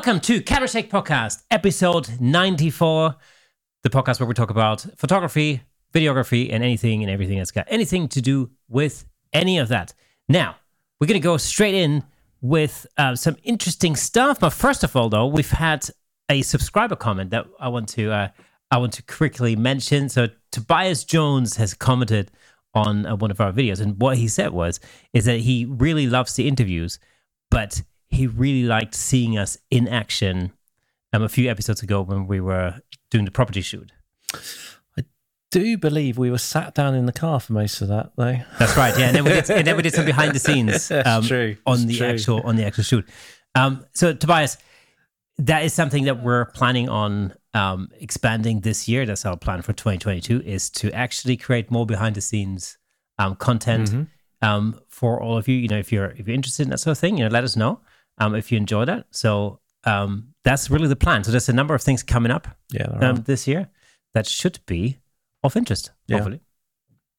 Welcome to Camera Shake Podcast, episode 94, the podcast where we talk about photography, videography, and anything and everything that's got anything to do with any of that. Now, we're going to go straight in with uh, some interesting stuff. But first of all, though, we've had a subscriber comment that I want to uh, I want to quickly mention. So Tobias Jones has commented on uh, one of our videos, and what he said was is that he really loves the interviews, but he really liked seeing us in action. Um, a few episodes ago when we were doing the property shoot. I do believe we were sat down in the car for most of that, though. That's right. Yeah, and then we did, and then we did some behind the scenes um, true. on It's the true. actual on the actual shoot. Um, so Tobias, that is something that we're planning on um, expanding this year. That's our plan for 2022 is to actually create more behind the scenes um, content Mm-hmm. um, for all of you. You know, if you're if you're interested in that sort of thing, you know, let us know um, if you enjoy that. So um, that's really the plan. So there's a number of things coming up Yeah, um, this year that should be of interest. Yeah. Hopefully.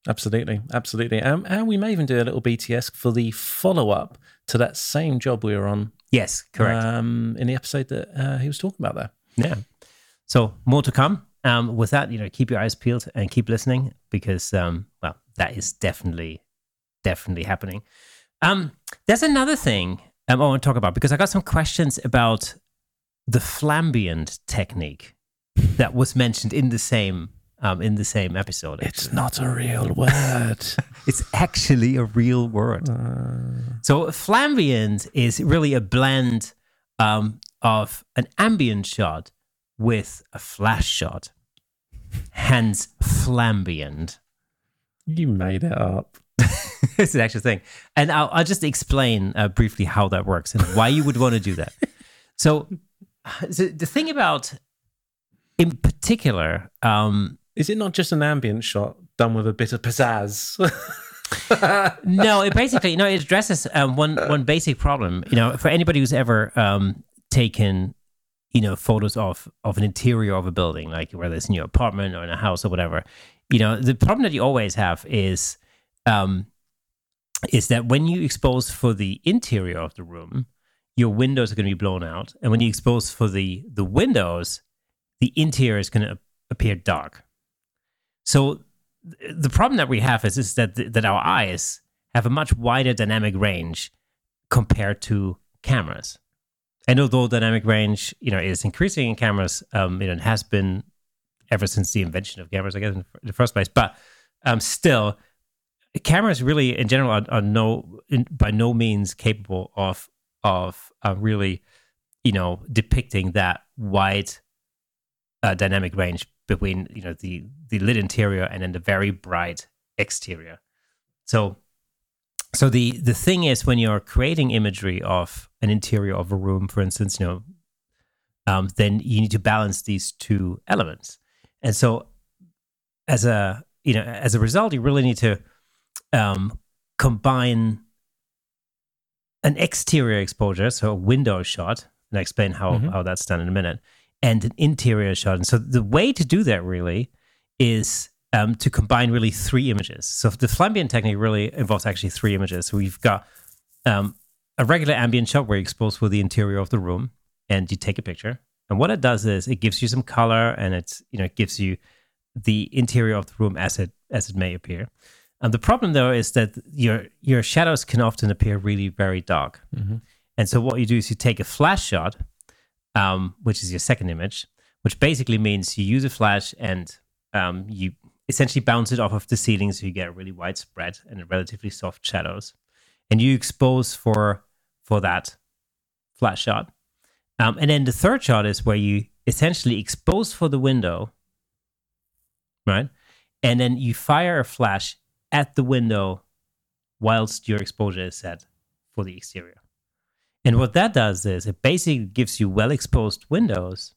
absolutely, absolutely. Um, and we may even do a little BTS for the follow up to that same job we were on. Yes, correct. Um, in the episode that uh, he was talking about there. Yeah. So more to come. Um, with that, you know, keep your eyes peeled and keep listening because, um, well, that is definitely, definitely happening. Um, there's another thing um, I want to talk about because I got some questions about the flambient technique that was mentioned in the same um, in the same episode. It's not a real word. It's actually a real word. So flambient is really a blend um, of an ambient shot with a flash shot. Hence, flambient. you made it up. It's an actual thing. And I'll, I'll just explain uh, briefly how that works and why you would want to do that. So, so the thing about, in particular, um, Is it not just an ambient shot done with a bit of pizzazz? no, it basically no, it addresses um, one one basic problem. You know, for anybody who's ever um, taken, you know, photos of of an interior of a building, like whether it's in your apartment or in a house or whatever, you know, the problem that you always have is, um, is that when you expose for the interior of the room, your windows are going to be blown out, and when you expose for the the windows, the interior is going to appear dark. So th- the problem that we have is, is that that our eyes have a much wider dynamic range compared to cameras. And although dynamic range, you know, is increasing in cameras, um, you know, it has been ever since the invention of cameras, I guess, in the first place. But um, still, cameras really, in general, are, are no in, by no means capable of of uh, really, you know, depicting that wide uh, dynamic range between you know the the lit interior and then the very bright exterior. So so the the thing is when you're creating imagery of an interior of a room, for instance, you know, um, then you need to balance these two elements. And so as a you know as a result, you really need to um, combine an exterior exposure, so a window shot, and I explain how Mhm. how that's done in a minute, and an interior shot. And so the way to do that really is um, to combine really three images. So the flambient technique really involves actually three images. So we've got um, a regular ambient shot where you expose for the interior of the room and you take a picture. And what it does is it gives you some color and it's you know it gives you the interior of the room as it as it may appear. And the problem though is that your your shadows can often appear really very dark. Mhm. And so what you do is you take a flash shot, um, which is your second image, which basically means you use a flash and um, you essentially bounce it off of the ceiling so you get a really widespread and relatively soft shadows. And you expose for for that flash shot. Um, and then the third shot is where you essentially expose for the window, right? And then you fire a flash at the window whilst your exposure is set for the exterior. And what that does is it basically gives you well exposed windows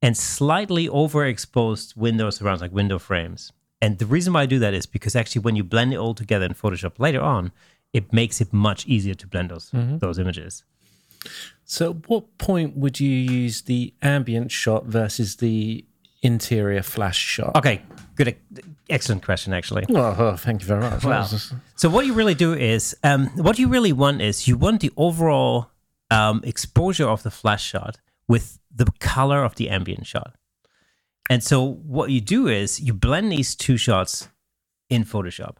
and slightly overexposed windows around like window frames. And the reason why I do that is because actually when you blend it all together in Photoshop later on, it makes it much easier to blend those mm-hmm. those images. So, at what point would you use the ambient shot versus the interior flash shot? Okay, good, excellent question actually. Oh, oh, thank you very much. Well, so what you really do is, um, what you really want is you want the overall um, exposure of the flash shot with the color of the ambient shot. And so what you do is you blend these two shots in Photoshop.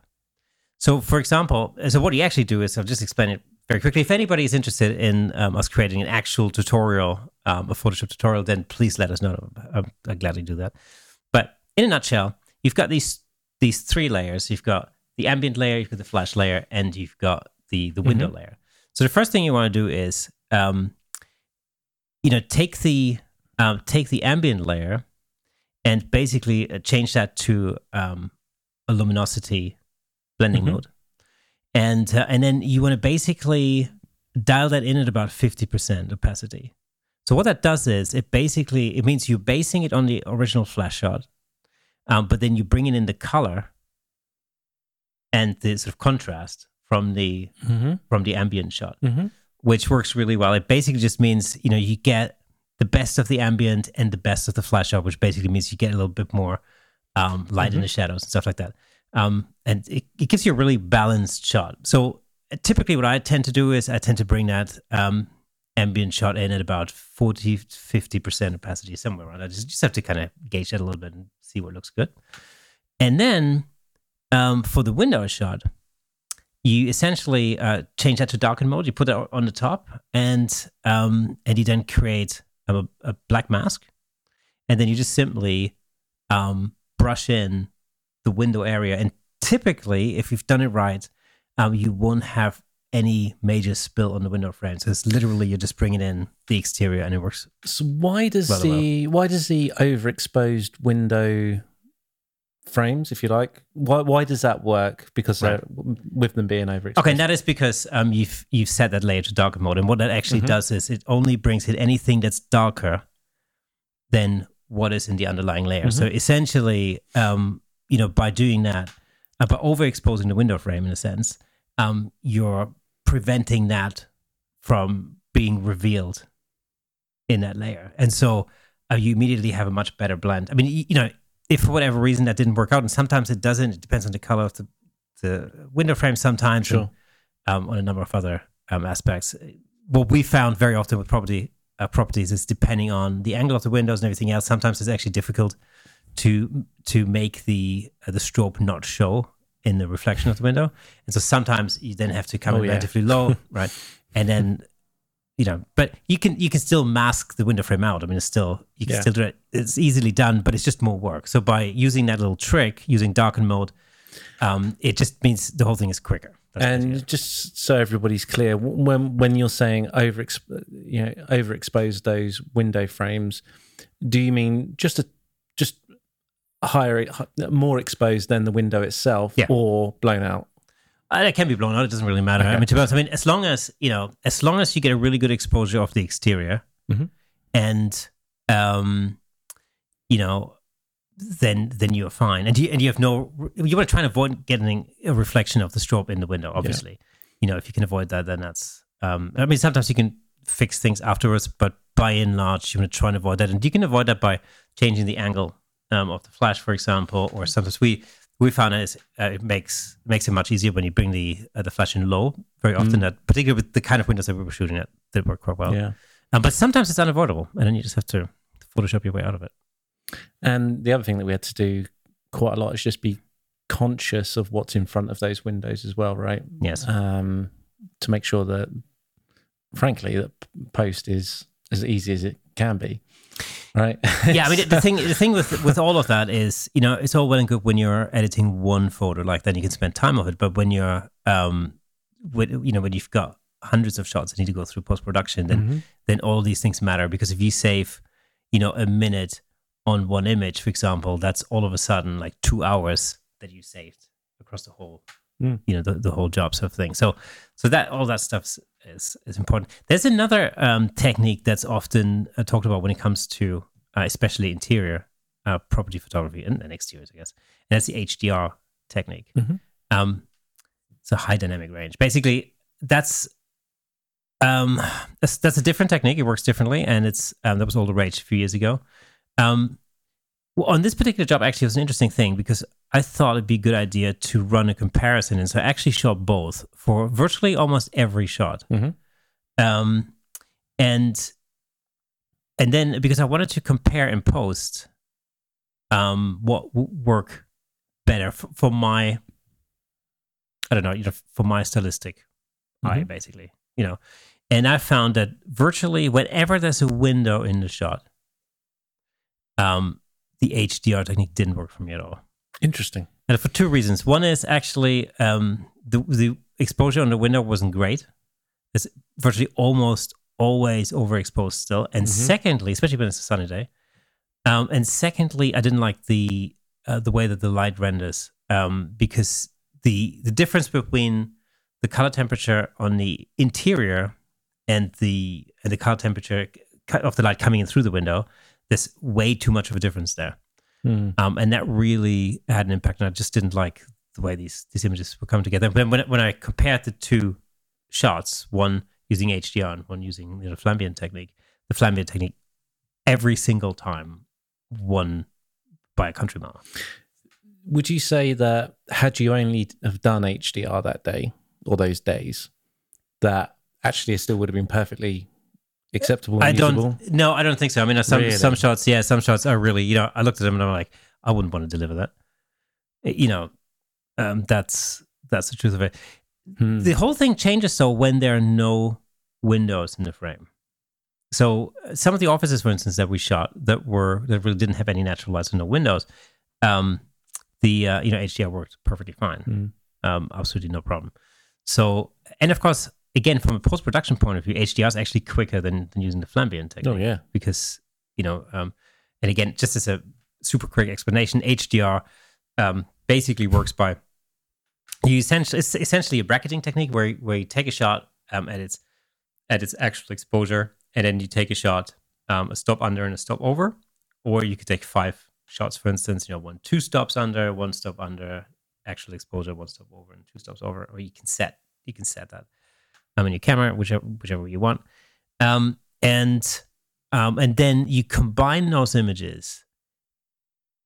So for example, so what you actually do is I'll just explain it very quickly. If anybody is interested in um, us creating an actual tutorial, um, a Photoshop tutorial, then please let us know. I'm, I'll gladly do that. But in a nutshell, you've got these these three layers. You've got the ambient layer, you've got the flash layer, and you've got the the window mm-hmm. layer. So the first thing you want to do is, um, you know, take the um, take the ambient layer and basically uh, change that to um, a luminosity blending mm-hmm. mode, and uh, and then you want to basically dial that in at about fifty percent opacity. So what that does is it basically it means you're basing it on the original flash shot, um, but then you bring in the color and the sort of contrast from the mm-hmm. from the ambient shot, mm-hmm. which works really well. It basically just means you know you get the best of the ambient and the best of the flash shot, which basically means you get a little bit more um, light mm-hmm. in the shadows and stuff like that. Um, and it, it gives you a really balanced shot. So typically, what I tend to do is I tend to bring that um, ambient shot in at about 40 50% opacity, somewhere around. I just, just have to kind of gauge that a little bit and see what looks good. And then um, for the window shot, you essentially uh, change that to darken mode. You put it on the top, and um, and you then create a, a, black mask, and then you just simply um, brush in the window area. And typically, if you've done it right, um, you won't have any major spill on the window frame. So it's literally you're just bringing in the exterior, and it works. So why does the well. why does the overexposed window frames, if you like. Why, why does that work? Because right. with them being over. Okay, and that is because um, you've you've set that layer to darker mode, and what that actually mm-hmm. does is it only brings in anything that's darker than what is in the underlying layer. Mm-hmm. So essentially, um, you know, by doing that, uh, by overexposing the window frame in a sense, um, you're preventing that from being revealed in that layer, and so uh, you immediately have a much better blend. I mean, you, you know if for whatever reason that didn't work out, and sometimes it doesn't, it depends on the color of the, the window frame sometimes, sure. and, um, on a number of other um, aspects. What we found very often with property uh, properties is depending on the angle of the windows and everything else. Sometimes it's actually difficult to to make the uh, the strobe not show in the reflection of the window, and so sometimes you then have to come oh, in yeah. relatively low, right, and then you know, but you can you can still mask the window frame out. I mean, it's still you can yeah. still do it. It's easily done, but it's just more work. So by using that little trick, using darken mode, um, it just means the whole thing is quicker. That's and just so everybody's clear, when when you're saying over you know overexpose those window frames, do you mean just a higher more exposed than the window itself, yeah. or blown out? Uh, it can be blown out. It doesn't really matter. Okay. I mean, to be honest, I mean, as long as you know, as long as you get a really good exposure of the exterior, mm-hmm. and um, you know, then then you're fine. And you and you have no. You want to try and avoid getting a reflection of the strobe in the window. Obviously, yeah. you know, if you can avoid that, then that's. Um, I mean, sometimes you can fix things afterwards, but by and large, you want to try and avoid that, and you can avoid that by changing the angle um, of the flash, for example, or sometimes we we found it, uh, it makes makes it much easier when you bring the uh, the flash in low. Very often, mm. that particularly with the kind of windows that we were shooting at, did work quite well. Yeah, um, but sometimes it's unavoidable, and then you just have to Photoshop your way out of it. And the other thing that we had to do quite a lot is just be conscious of what's in front of those windows as well, right? Yes. Um, to make sure that, frankly, that post is as easy as it can be right? yeah, I mean the thing the thing with with all of that is you know it's all well and good when you're editing one photo like then you can spend time of it, but when you're um, with you know when you've got hundreds of shots that need to go through post production, then mm-hmm. then all these things matter because if you save you know a minute on one image, for example, that's all of a sudden like two hours that you saved across the whole mm. you know the, the whole job sort of thing. So so that all that stuff's is, is important. There's another um, technique that's often uh, talked about when it comes to uh, especially interior uh, property photography and, and exteriors, I guess. And that's the HDR technique. Mm-hmm. Um, it's a high dynamic range. Basically, that's um, that's, that's a different technique. It works differently, and it's um, that was all the rage a few years ago. Um, well, on this particular job, actually, it was an interesting thing because I thought it'd be a good idea to run a comparison, and so I actually shot both for virtually almost every shot. Mm-hmm. Um, and and then because I wanted to compare in post, um, what would work better for, for my, I don't know, you know, for my stylistic eye, Mhm. basically, you know, and I found that virtually whenever there's a window in the shot, um, the HDR technique didn't work for me at all. Interesting. And for two reasons. One is actually um, the the exposure on the window wasn't great. It's virtually almost always overexposed still. And Mhm. secondly, especially when it's a sunny day, um, and secondly, I didn't like the uh, the way that the light renders um, because the the difference between the color temperature on the interior and the and the color temperature of the light coming in through the window, there's way too much of a difference there Hmm. um, and that really had an impact. And I just didn't like the way these these images were coming together. But when when I compared the two shots, one using HDR and one using you know, Flambient technique, the Flambient technique every single time won by a country mile. Would you say that had you only have done HDR that day or those days, that actually it still would have been perfectly acceptable? I And usable? don't. No, I don't think so. I mean, some Really? some shots, yeah, some shots are really. You know, I looked at them and I'm like, I wouldn't want to deliver that. You know, um, that's that's the truth of it. Hmm. the whole thing changes so when there are no windows in the frame. So some of the offices, for instance, that we shot that were that really didn't have any natural lights and no windows, um, the uh, you know HDR worked perfectly fine, Mm. um, absolutely no problem. So and of course, again from a post production point of view, HDR is actually quicker than, than using the Flambient technique. Oh yeah. because you know um, and again just as a super quick explanation hdr um, basically works by you essentially it's essentially a bracketing technique where, where you take a shot um, at its at its actual exposure and then you take a shot um, a stop under and a stop over. Or you could take five shots for instance you know one two stops under one stop under actual exposure one stop over and two stops over. Or you can set you can set that um, in your camera whichever whichever you want um, and um, and then you combine those images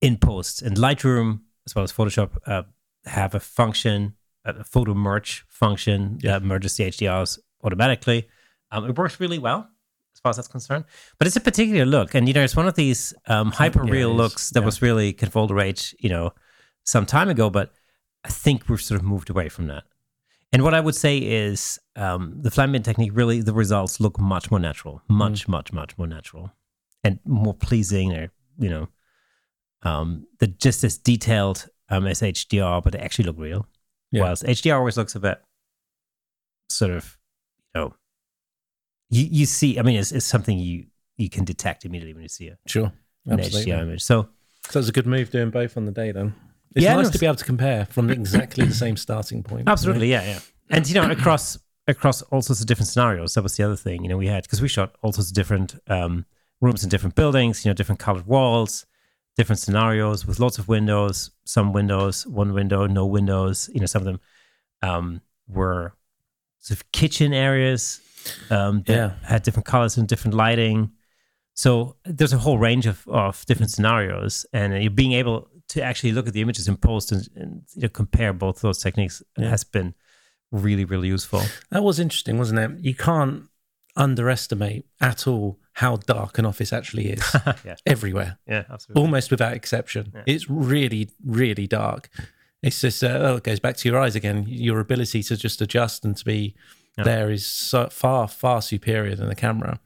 in post. And Lightroom, as well as Photoshop, uh, have a function, a photo merge function Yeah. that merges the HDRs automatically. Um, it works really well as far as that's concerned. But it's a particular look, and you know, it's one of these um, hyper real is. looks that Yeah. was really kind of all the rage, you know, some time ago. But I think we've sort of moved away from that. And what I would say is um, the Flambient technique really, the results look much more natural, much, much, much more natural and more pleasing or, you know, um, they're just as detailed um, as HDR, but they actually look real. Yeah. Whilst HDR always looks a bit sort of, you know, you, you see, I mean, it's, it's something you, you can detect immediately when you see a, Sure. an Absolutely. HDR image. So, So it's a good move doing both on the day then. It's Yeah, nice no, to be able to compare from exactly the same starting point. Absolutely, yeah, yeah. And you know, across across all sorts of different scenarios. That was the other thing. You know, we had because we shot all sorts of different um, rooms in different buildings. You know, different colored walls, different scenarios with lots of windows. Some windows, one window, no windows. You know, some of them um, were sort of kitchen areas um, that Yeah. had different colors and different lighting. So there's a whole range of, of different scenarios, and uh, you're being able to actually look at the images in post and, and you know, compare both those techniques Yeah. has been really, really useful. That was interesting, wasn't it? You can't underestimate at all how dark an office actually is yeah, everywhere, yeah, absolutely. almost without exception. Yeah. It's really, really dark. It's just, uh, oh, it goes back to your eyes again. Your ability to just adjust and to be Yeah. there is so far, far superior than the camera.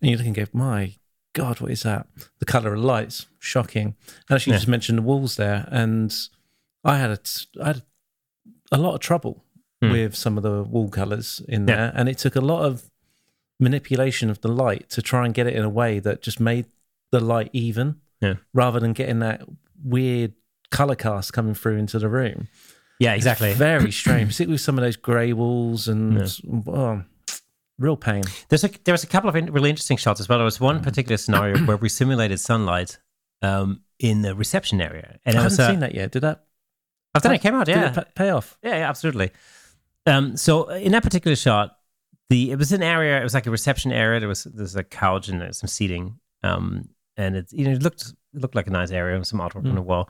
And you look and go, my God, what is that? The color of lights, shocking. And actually, you Yeah. just mentioned the walls there. And I had a, I had a lot of trouble Hmm. with some of the wall colors in Yeah. there. And it took a lot of manipulation of the light to try and get it in a way that just made the light even Yeah. rather than getting that weird color cast coming through into the room. yeah, exactly. Very strange, particularly with some of those grey walls and oh, real pain. There's a there was a couple of in- really interesting shots as well. There was one particular scenario where we simulated sunlight um, in the reception area, and I haven't uh, seen that yet. Did that, after it came out. did Yeah, it pa- pay off? Yeah, yeah, absolutely. Um, so uh, in that particular shot, the it was an area. It was like a reception area. There was there's a couch and there's some seating. Um, and it you know it looked it looked like a nice area with some artwork on Mm. the wall.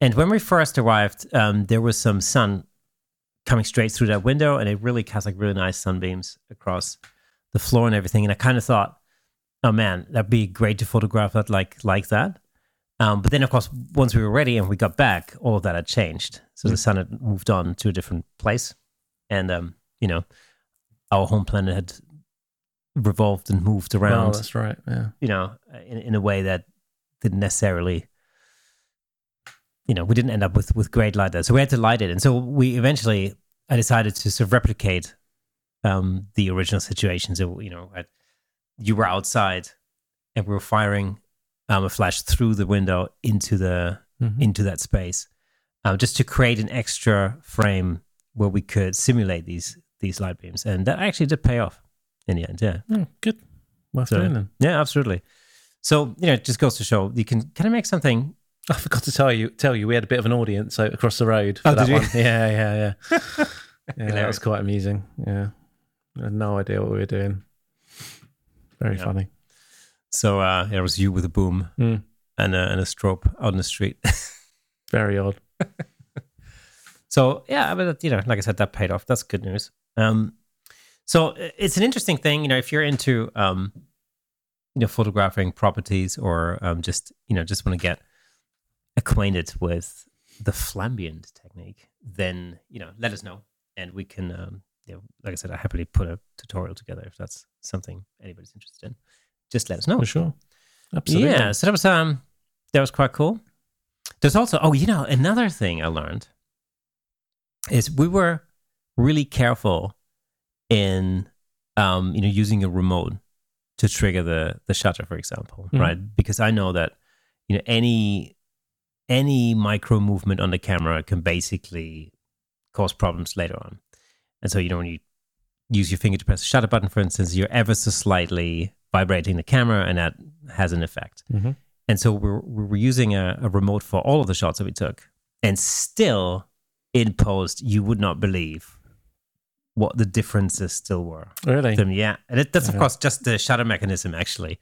And when we first arrived, um, there was some sun coming straight through that window, and it really cast like really nice sunbeams across the floor and everything. And I kind of thought, oh man, that'd be great to photograph that like like that. Um, but then, of course, once we were ready and we got back, all of that had changed. So the sun had moved on to a different place, and um, you know, our home planet had revolved and moved Oh, around. that's right. Yeah. you know, in, in a way that didn't necessarily, you know, we didn't end up with with great light there. So we had to light it, and so we eventually I decided to sort of replicate um, the original situation. So you know, at, you were outside, and we were firing um, a flash through the window into the Mhm. into that space, um, just to create an extra frame where we could simulate these these light beams, and that actually did pay off in the end. Yeah. Oh, good. Worth So- doing. Yeah, absolutely. So you know, it just goes to show you can kind of make something. I forgot to tell you. Tell you, we had a bit of an audience across the road. For Oh, that? One. Yeah, yeah, yeah. yeah, that was quite amusing. Yeah, I had no idea what we were doing. Very Yeah. funny. So uh, there was you with a boom Mm. and a, and a strobe out in the street. Very odd. so yeah, but you know, like I said, that paid off. That's good news. Um, so it's an interesting thing, you know, if you're into um, you know, photographing properties or um, just you know, just want to get acquainted with the flambient technique, then you know, let us know, and we can, um, you know, like I said, I happily put a tutorial together if that's something anybody's interested in. Just let us know. For sure. Absolutely. Yeah, so that was um that was quite cool. There's also oh, you know, another thing I learned is we were really careful in um, you know, using a remote to trigger the the shutter, for example, Mhm. right? Because I know that you know any any micro movement on the camera can basically cause problems later on. And so, you know, when you use your finger to press the shutter button, for instance, you're ever so slightly vibrating the camera, and that has an effect. Mhm. And so we're, we were using a, a remote for all of the shots that we took. And still, in post, you would not believe what the differences still were. Really? Them, yeah. And it, that's, of Yeah. course, just the shutter mechanism actually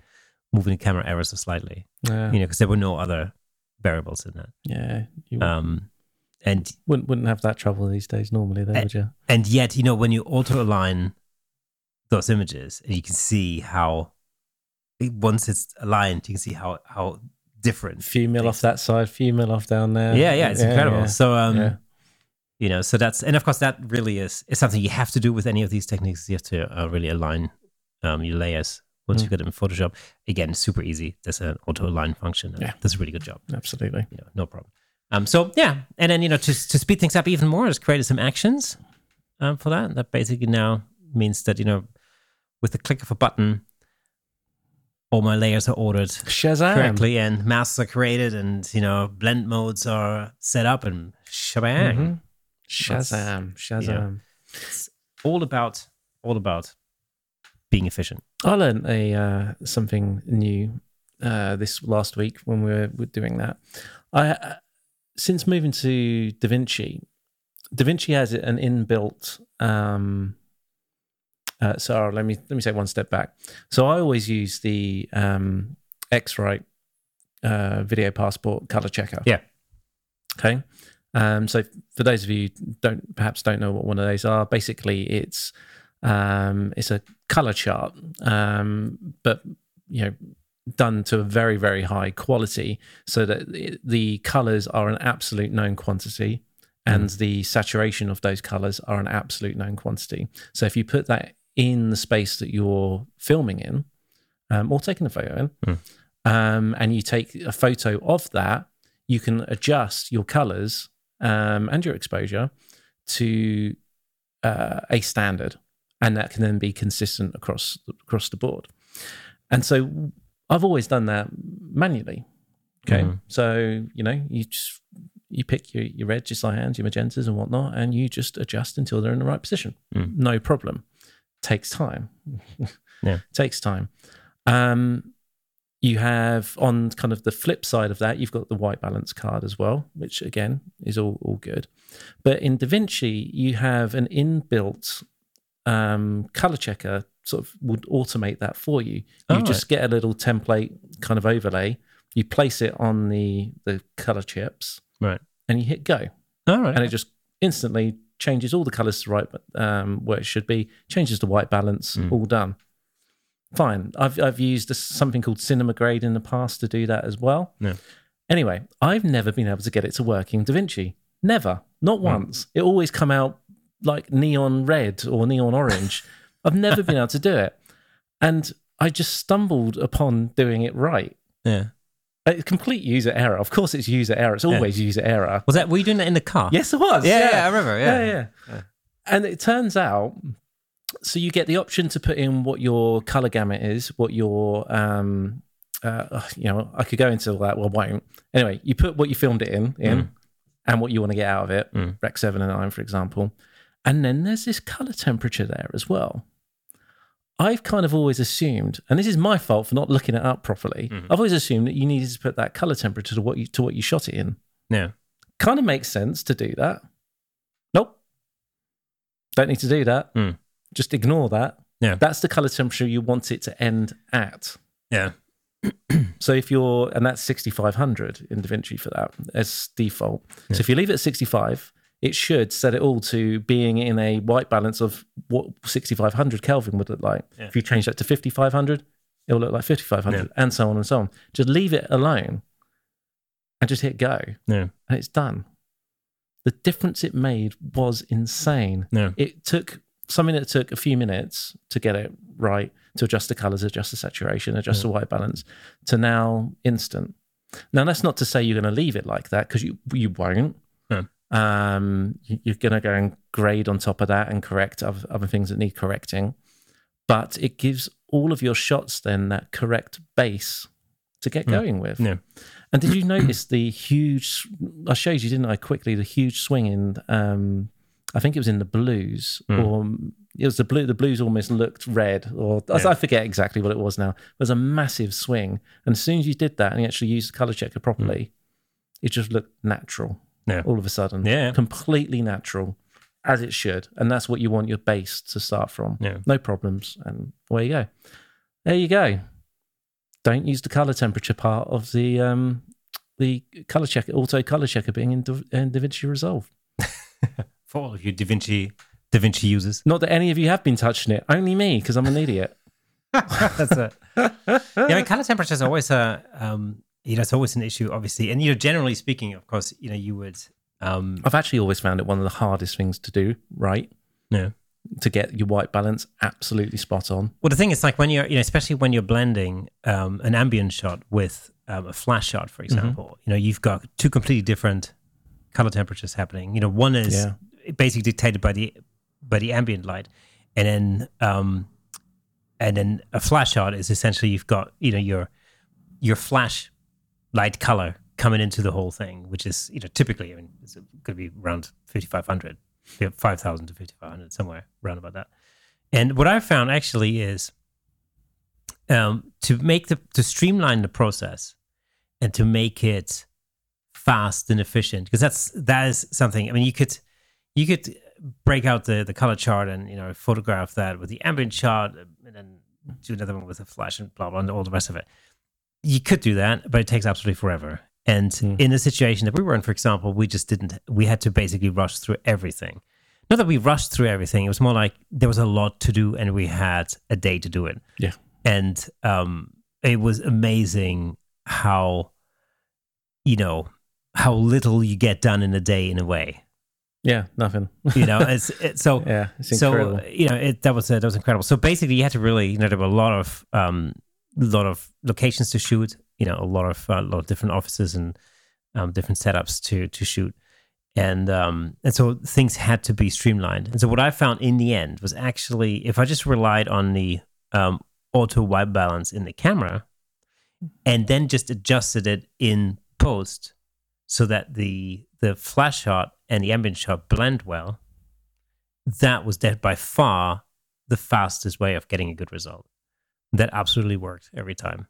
moving the camera ever so slightly, Yeah. you know, because there were no other variables in that. yeah. You Um, and wouldn't wouldn't have that trouble these days normally, though, Eh, would you? and yet, you know, when you auto align those images, and you can see how once it's aligned, you can see how how different. Few mil off that side, few mil off down there. Yeah, yeah, it's incredible. yeah. So, um, Yeah. you know, so that's and of course that really is is something you have to do with any of these techniques. You have to uh, really align um, your layers once Mm. you get it in Photoshop. Again, super easy. There's an auto align function. and Yeah. does a really good job. Absolutely. You know, no problem. Um, so yeah, and then you know to to speed things up even more, I just created some actions um, for that. That basically now means that you know, with the click of a button, all my layers are ordered Shazam. correctly, and masks are created, and you know, blend modes are set up, and shebang. Mhm. Shazam. Shazam. It's all about all about being efficient. I learned a uh, something new uh, this last week when we were, were doing that. I uh, since moving to DaVinci, DaVinci has an inbuilt. Um, uh, so let me let me take one step back. So I always use the um, X-Rite uh, Video Passport color checker. Yeah. Okay. Um, so for those of you who don't perhaps don't know what one of those are, basically it's um, it's a color chart, um, but you know done to a very very high quality, so that the- colors are an absolute known quantity, and the saturation of those colors are an absolute known quantity. So if you put that in the space that you're filming in, um, or taking a photo in, Mm. um, and you take a photo of that, you can adjust your colors um, and your exposure to uh, a standard, and that can then be consistent across across the board. And so I've always done that manually. Okay, Mhm. so you know you just you pick your your reds, your cyans, your magentas, and whatnot, and you just adjust until they're in the right position. Mm. No problem. Takes time. Yeah. takes time. Um, you have on kind of the flip side of that, you've got the white balance card as well, which again is all, all good. But in DaVinci, you have an inbuilt um, color checker sort of would automate that for you. You Oh, just get a little template kind of overlay, you place it on the the color chips, Right. and you hit go, All right. and it just instantly changes all the colors to right um, where it should be, changes the white balance, Mm. all done. fine. I've I've used a, something called Cinema Grade in the past to do that as well. Yeah. Anyway, I've never been able to get it to work in DaVinci. Never, not once. It always come out like neon red or neon orange. I've never been able to do it, and I just stumbled upon doing it right. Yeah. A complete user error. Of course, it's user error. It's always user error. Was that were you doing that in the car? Yes, it was. Yeah, yeah, I remember. Yeah. yeah, yeah. And it turns out, so you get the option to put in what your color gamut is, what your, um, uh, you know, I could go into all that. Well, I won't. Anyway, you put what you filmed it in, in, and what you want to get out of it. Mm. Rec seven and nine, for example, and then there's this color temperature there as well. I've kind of always assumed, and this is my fault for not looking it up properly. Mhm. I've always assumed that you needed to put that color temperature to what you to what you shot it in Yeah. kind of makes sense to do that. Nope. Don't need to do that. Hmm. Just ignore that. Yeah. That's the color temperature you want it to end at. Yeah. So if you're, and that's 6500 in DaVinci for that as default. So if you leave it at 65, it should set it all to being in a white balance of what 6500 Kelvin would look like. Yeah. If you change that to 5500, it will look like 5500 and so on and so on. Just leave it alone and just hit go Yeah. and it's done. The difference it made was insane. Yeah. It took something that took a few minutes to get it right, to adjust the colors, adjust the saturation, adjust the white balance, to now instant. Now that's not to say you're going to leave it like that because you you won't. Um, you- you're going to go and grade on top of that and correct other, other things that need correcting, but it gives all of your shots then that correct base to get going with. Yeah. And did you notice the huge? I showed you, didn't I? Quickly, the huge swing in. Um, I think it was in the blues, Mm. or it was the blue. The blues almost looked red, or Yeah. I forget exactly what it was. Now there's a massive swing, and as soon as you did that and you actually used the color checker properly, it just looked natural. Yeah. All of a sudden, Yeah. completely natural, as it should, and that's what you want your base to start from. Yeah. No problems, and away you go. There you go don't use the color temperature part of the um the color checker auto color checker being in, Da- in DaVinci Resolve. For all of you DaVinci Da Vinci users. Not that any of you have been touching it, only me because I'm an idiot. That's it. yeah, I mean, color temperature is always a, um, you know, it's always an issue, obviously. And you know, generally speaking, of course, you know, you would, um, I've actually always found it one of the hardest things to do. Right, yeah. to get your white balance absolutely spot on. Well, the thing is, like when you're, you know, especially when you're blending um, an ambient shot with um, a flash shot, for example, you know, you've got two completely different color temperatures happening. You know, one is Yeah. basically dictated by the by the ambient light, and then um, and then a flash shot is essentially you've got you know your your flash light color coming into the whole thing, which is you know typically I mean it's going to be around fifty five hundred, five thousand to fifty five hundred somewhere around about that. And what I found actually is um, to make the to streamline the process and to make it fast and efficient because that's that is something. I mean, you could you could break out the the color chart and you know photograph that with the ambient chart and then do another one with a flash and blah blah and all the rest of it. You could do that, but it takes absolutely forever. And Hmm. in the situation that we were in, for example, we just didn't. We had to basically rush through everything. Not that we rushed through everything. It was more like there was a lot to do, and we had a day to do it. Yeah. And um, it was amazing how, you know, how little you get done in a day in a way. Yeah, nothing. You know, it's it, so yeah, it's so you know it, that was uh, that was incredible. So basically, you had to really you know there were a lot of um lot of locations to shoot. You know, a lot of uh, a lot of different offices and um, different setups to to shoot, and um and so things had to be streamlined. And so what I found in the end was actually if I just relied on the um, auto white balance in the camera, and then just adjusted it in post so that the the flash shot and the ambient shot blend well that was that by far the fastest way of getting a good result that absolutely worked every time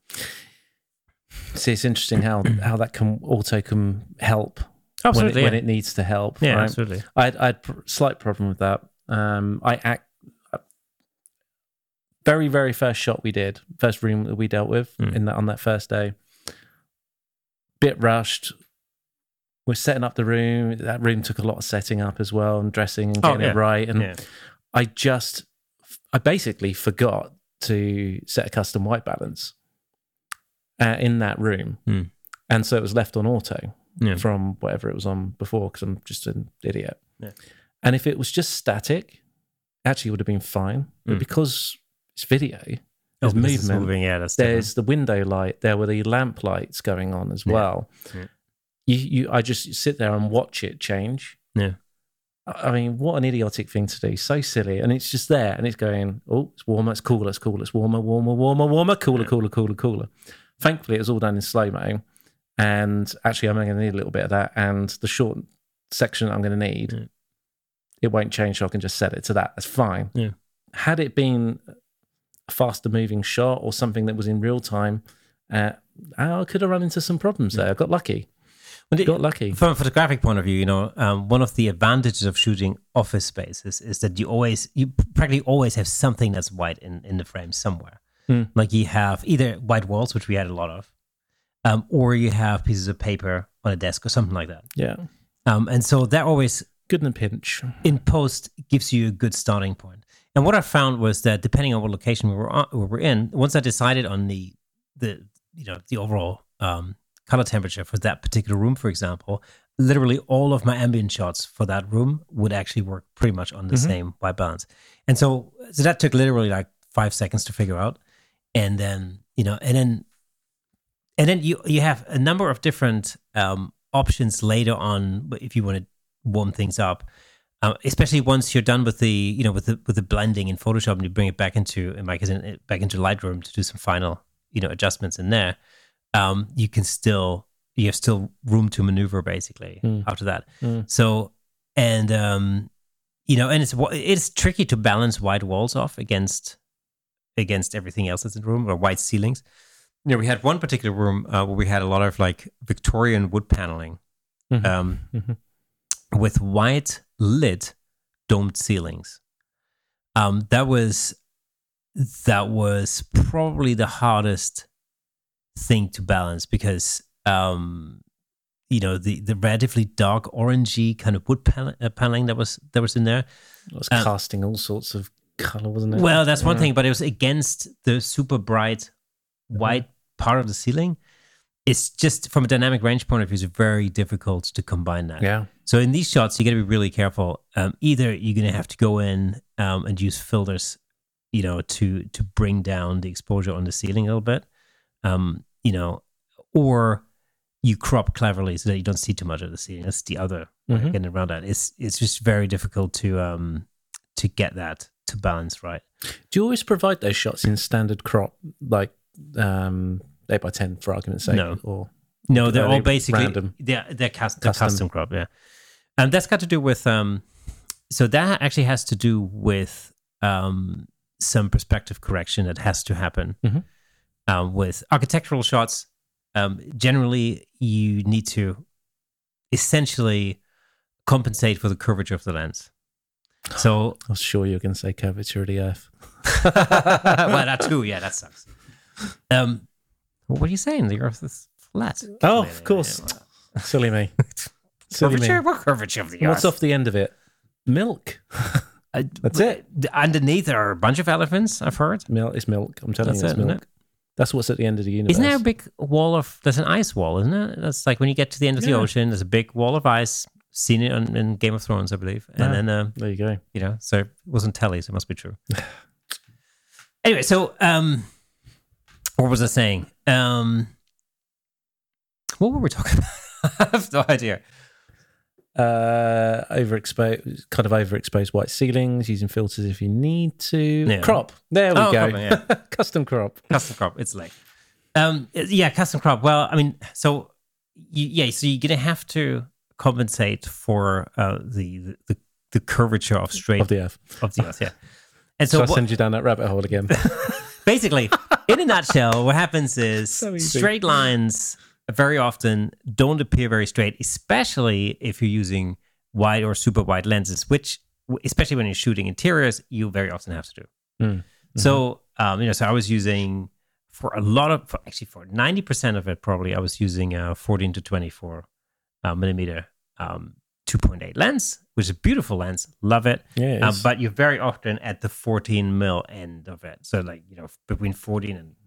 See, it's interesting how how that can auto can help when it, Absolutely, when it needs to help. yeah right? absolutely I had, I had pr- slight problem with that. Um, I act very very first shot we did, first room that we dealt with Mm. in that on that first day. Bit rushed. We're setting up the room. That room took a lot of setting up as well and dressing and Oh, getting yeah. it right. And yeah I just, I basically forgot to set a custom white balance uh, in that room, Hmm. and so it was left on auto Yeah. from whatever it was on before because I'm just an idiot. Yeah. And if it was just static, actually would have been fine. But Mm. because it's video, Oh, there's it's movement. moving, yeah, There's the window light. There were the lamp lights going on as Yeah. well. You, you, I just sit there and watch it change. Yeah. I mean, what an idiotic thing to do. So silly. And it's just there and it's going, oh, it's warmer, it's cooler, it's cooler, it's warmer, warmer, warmer, warmer, cooler, cooler, cooler, cooler. Thankfully, it was all done in slow mo. And actually, I'm going to need a little bit of that. And the short section I'm going to need, Yeah. it won't change. So I can just set it to that. That's fine. Yeah. Had it been a faster moving shot or something that was in real time, uh, I could have run into some problems there. I got lucky. Well, Got lucky. From a photographic point of view, you know, um, one of the advantages of shooting office spaces is that you always, you practically always have something that's white in, in the frame somewhere. Hmm. Like you have either white walls, which we had a lot of, um, or you have pieces of paper on a desk or something like that. Yeah. Um, and so that always Good in a pinch. in post gives you a good starting point. And what I found was that depending on what location we were on, we were in, once I decided on the the you know the overall um, color temperature for that particular room, for example, literally all of my ambient shots for that room would actually work pretty much on the Mhm. same white balance. And so so that took literally like five seconds to figure out, and then you know, and then and then you you have a number of different um, options later on if you want to warm things up. Uh, especially once you're done with the you know with the with the blending in Photoshop and you bring it back into in my case in, back into Lightroom to do some final you know adjustments in there, um, you can still you have still room to maneuver basically Mm. after that. Mm. So and um, you know and it's it's tricky to balance white walls off against against everything else that's in the room or white ceilings. You know, we had one particular room uh, where we had a lot of like Victorian wood paneling Mhm. um, Mhm. with white lit domed ceilings. Um, that was that was probably the hardest thing to balance because um, you know the the relatively dark orangey kind of wood panel, uh, paneling that was that was in there. It was Um, casting all sorts of color, wasn't it? Well, that's one Yeah. thing, but it was against the super bright white part of the ceiling. It's just from a dynamic range point of view, it's very difficult to combine that. Yeah. So in these shots, you got to be really careful. Um, either you're going to have to go in um, and use filters, you know, to to bring down the exposure on the ceiling a little bit, um, you know, or you crop cleverly so that you don't see too much of the ceiling. That's the other Mhm. getting around that. It's it's just very difficult to um to get that to balance right. Do you always provide those shots in standard crop, like um, eight by ten, for argument's sake? No. Or No, they're all basically random? they're they're, cust- they're Custom. custom crop, yeah. And that's got to do with um, so that actually has to do with um some perspective correction that has to happen Mhm. Um, with architectural shots. Um, generally, you need to essentially compensate for the curvature of the lens. So, I was sure you were going to say curvature of the Earth. well, that too, yeah, that sucks. Um, what are you saying? The Earth is flat. Oh, Yeah, of course. Silly me. Silly Curvature? me. What curvature of the Earth? What's off the end of it? Milk. That's it. Underneath there are a bunch of elephants. I've heard. Milk. It's milk. I'm telling That's you, it's isn't milk. That's what's at the end of the universe. Isn't there a big wall of? There's an ice wall, isn't it? That's like when you get to the end of the ocean. There's a big wall of ice. Seen it on, in Game of Thrones, I believe. And Ah. then, uh, There you go. you know, so it wasn't telly, so it must be true. anyway, so um, what was I saying? Um, what were we talking about? I have no idea. Uh, overexposed, kind of overexposed white ceilings, using filters if you need to. Yeah. Crop. There we Oh, go. yeah. Custom crop. custom crop. It's like, um, yeah, custom crop. Well, I mean, so you, yeah, so you're gonna have to compensate for uh, the, the the curvature of straight Of the Earth. of the earth. Yeah, and So, so I what- send you down that rabbit hole again. basically, in a nutshell, what happens is So straight lines very often don't appear very straight, especially if you're using wide or super wide lenses, which, especially when you're shooting interiors, you very often have to do. Mm. So, um, you know, so I was using for a lot of, for actually for 90% of it, probably, I was using a 14 to 24 uh, millimeter um, 2.8 lens, which is a beautiful lens. Love it. Yeah, it is. but you're very often at the 14 mil end of it. So, like, you know, between 14 and uh,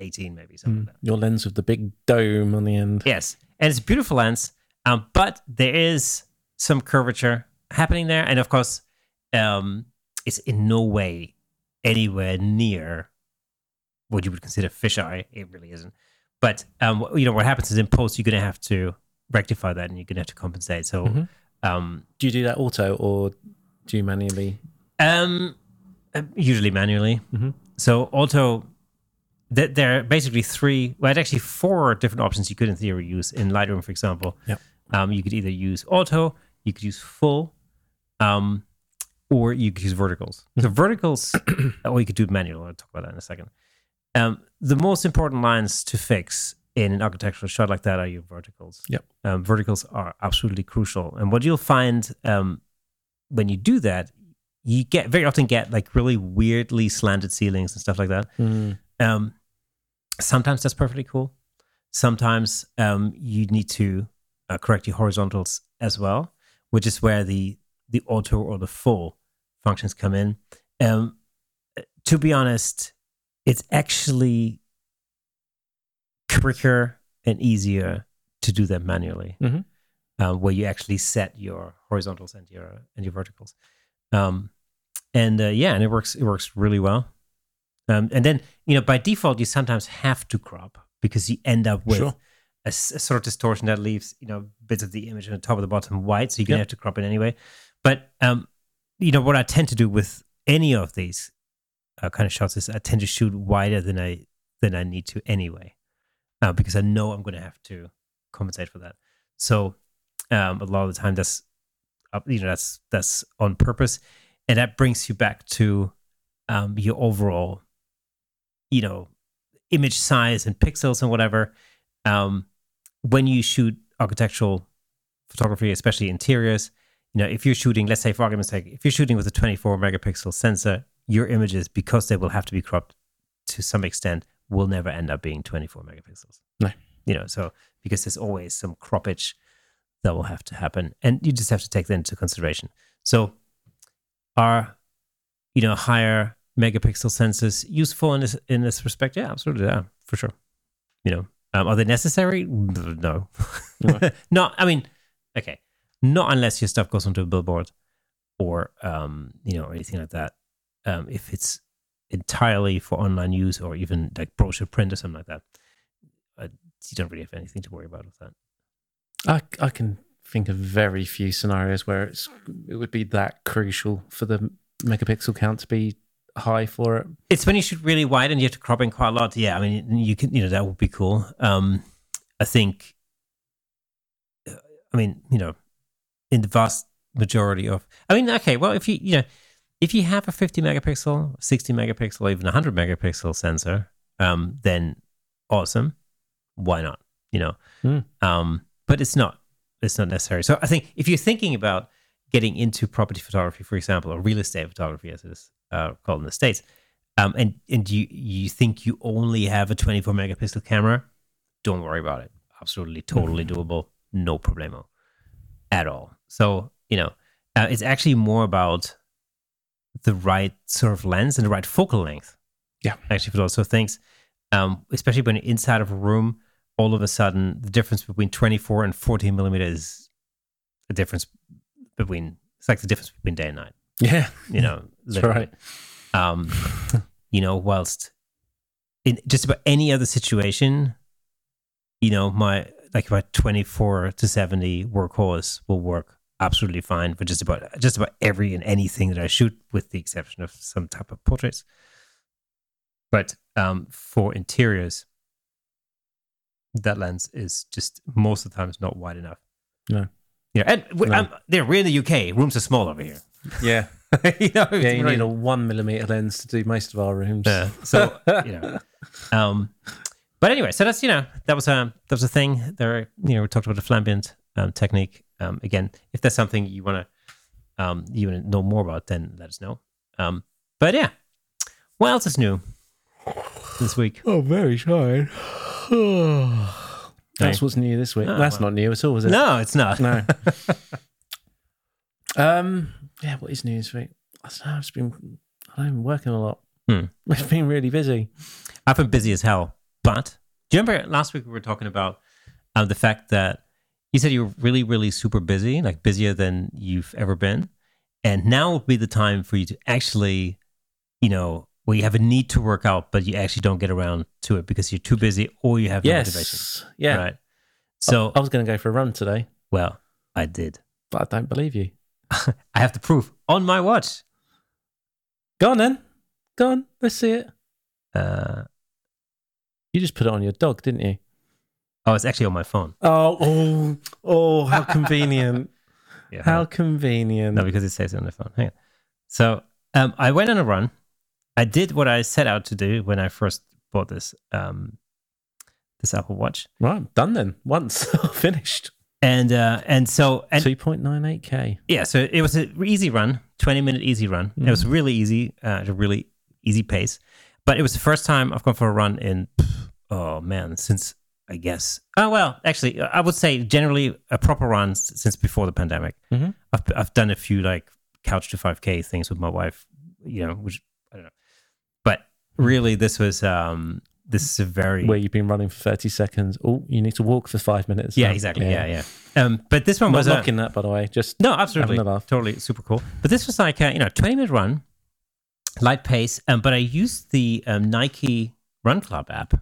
18, maybe something Mm, like that. your lens with the big dome on the end. Yes. And it's a beautiful lens. Um, but there is some curvature happening there. And of course, um, it's in no way anywhere near what you would consider fisheye. It really isn't. But um, you know what happens is in post you're going to have to rectify that, and you're going to have to compensate. So, Mhm. um, Do you do that auto or do you manually? um, uh, usually manually. Mhm. So auto, th- there are basically three, well, actually four different options you could in theory use in Lightroom, for example. Yep. Um, you could either use auto, you could use full, um, or you could use verticals. The verticals, or you could do manual. I'll talk about that in a second. Um, the most important lines to fix in an architectural shot like that are your verticals. Yep. Um, verticals are absolutely crucial. And what you'll find um, when you do that, you get very often get like really weirdly slanted ceilings and stuff like that. Mm, Um, sometimes that's perfectly cool. Sometimes um, you need to uh, correct your horizontals as well, which is where the the auto or the full functions come in. Um, to be honest, it's actually quicker and easier to do that manually, Mhm. uh, where you actually set your horizontals and your and your verticals. Um, and uh, yeah, and it works. It works really well. Um, and then you know by default you sometimes have to crop because you end up with Sure. a, a sort of distortion that leaves you know bits of the image on the top of the bottom white, so you're gonna Yep. have to crop it anyway. But um, you know what I tend to do with any of these uh, kind of shots is I tend to shoot wider than I than I need to anyway, uh, because I know I'm gonna have to compensate for that. So um, a lot of the time that's uh, you know that's that's on purpose, and that brings you back to um, your overall you know image size and pixels and whatever. Um, when you shoot architectural photography, especially interiors, you know if you're shooting, let's say for argument's sake, if you're shooting with a 24 megapixel sensor, your images because they will have to be cropped to some extent will never end up being 24 megapixels. No. You know, so because there's always some croppage that will have to happen. And you just have to take that into consideration. So are, you know, higher megapixel sensors useful in this in this respect? Yeah, absolutely. Yeah, for sure. You know, um, are they necessary? No. No. not I mean, okay. Not unless your stuff goes onto a billboard or um, you know, or anything like that. Um, if it's entirely for online use or even like brochure print or something like that, uh, you don't really have anything to worry about with that. I I can think of very few scenarios where it's it would be that crucial for the megapixel count to be high for it. It's when you shoot really wide and you have to crop in quite a lot. Yeah, I mean, you can, you know, that would be cool. Um, I think, uh, I mean, you know, in the vast majority of, I mean, okay, well, if you, you know, if you have a 50 megapixel, 60 megapixel, or even 100 megapixel sensor, um, then awesome. Why not? You know, Hmm. um, but it's not, it's not necessary. So I think if you're thinking about getting into property photography, for example, or real estate photography, as it is uh, called in the states, um, and and you you think you only have a 24 megapixel camera, don't worry about it. Absolutely, totally doable, no problemo, at all. So you know, uh, it's actually more about the right sort of lens and the right focal length. Yeah. actually, for those sort of things, um, especially when you're inside of a room, all of a sudden the difference between 24 and 14 millimeters is a difference between it's like the difference between day and night Yeah, you know that's right. um you know whilst in just about any other situation you know my like my 24 to 70 workhorse will work absolutely fine for just about just about every and anything that i shoot with the exception of some type of portraits but um for interiors that lens is just most of the time it's not wide enough No. yeah and we, No. um, they're we're in the uk rooms are small over here Yeah, you know, yeah. You really- need a one millimeter lens to do most of our rooms. Yeah. So you know, um, but anyway, so that's you know that was a that was a thing. There, you know, we talked about the flambient um, technique. Um, again, if there's something you want to um, you want to know more about, then let us know. Um, but yeah, what else is new this week? Oh, very tired. That's what's new this week. Oh, That's well. not new at all, is it? No, it's not. No. um. Yeah. What is new this week? I don't know. I've just been. I've been working a lot. Hmm. It's been really busy. I've been busy as hell. But do you remember last week we were talking about um, the fact that you said you were really, really super busy, like busier than you've ever been. And now would be the time for you to actually, you know, where you have a need to work out, but you actually don't get around to it because you're too busy or you have no motivation. Yes. Yeah. Right. So, I was going to go for a run today, well, I did. but I don't believe you. I have the proof on my watch. Go on then. Go on. Let's see it. Uh, You just put it on your dog, didn't you? oh, it's actually on my phone. Oh, oh, oh! How convenient! Yeah. how convenient! No, because it says it on the phone. Hang on. So um, I went on a run. I did what I set out to do when I first bought this um, this Apple Watch, Right, done then. Once finished. And uh, and so and Two point nine eight k. yeah, so it was an easy run, twenty minute easy run. It was really easy, uh, at a really easy pace. But it was the first time I've gone for a run in oh man since I guess oh well actually I would say generally a proper run since before the pandemic. Mhm. I've I've done a few like couch to five k things with my wife, you know, which I don't know, but really this was um this is a very Where you've been running for thirty seconds. Oh, you need to walk for five minutes. yeah now. exactly yeah yeah. Um, but this one not was knocking that, by the way. Just no, absolutely, Having a laugh. totally super cool. But this was like a, you know twenty minute run, light pace. Um, but I used the um, Nike Run Club app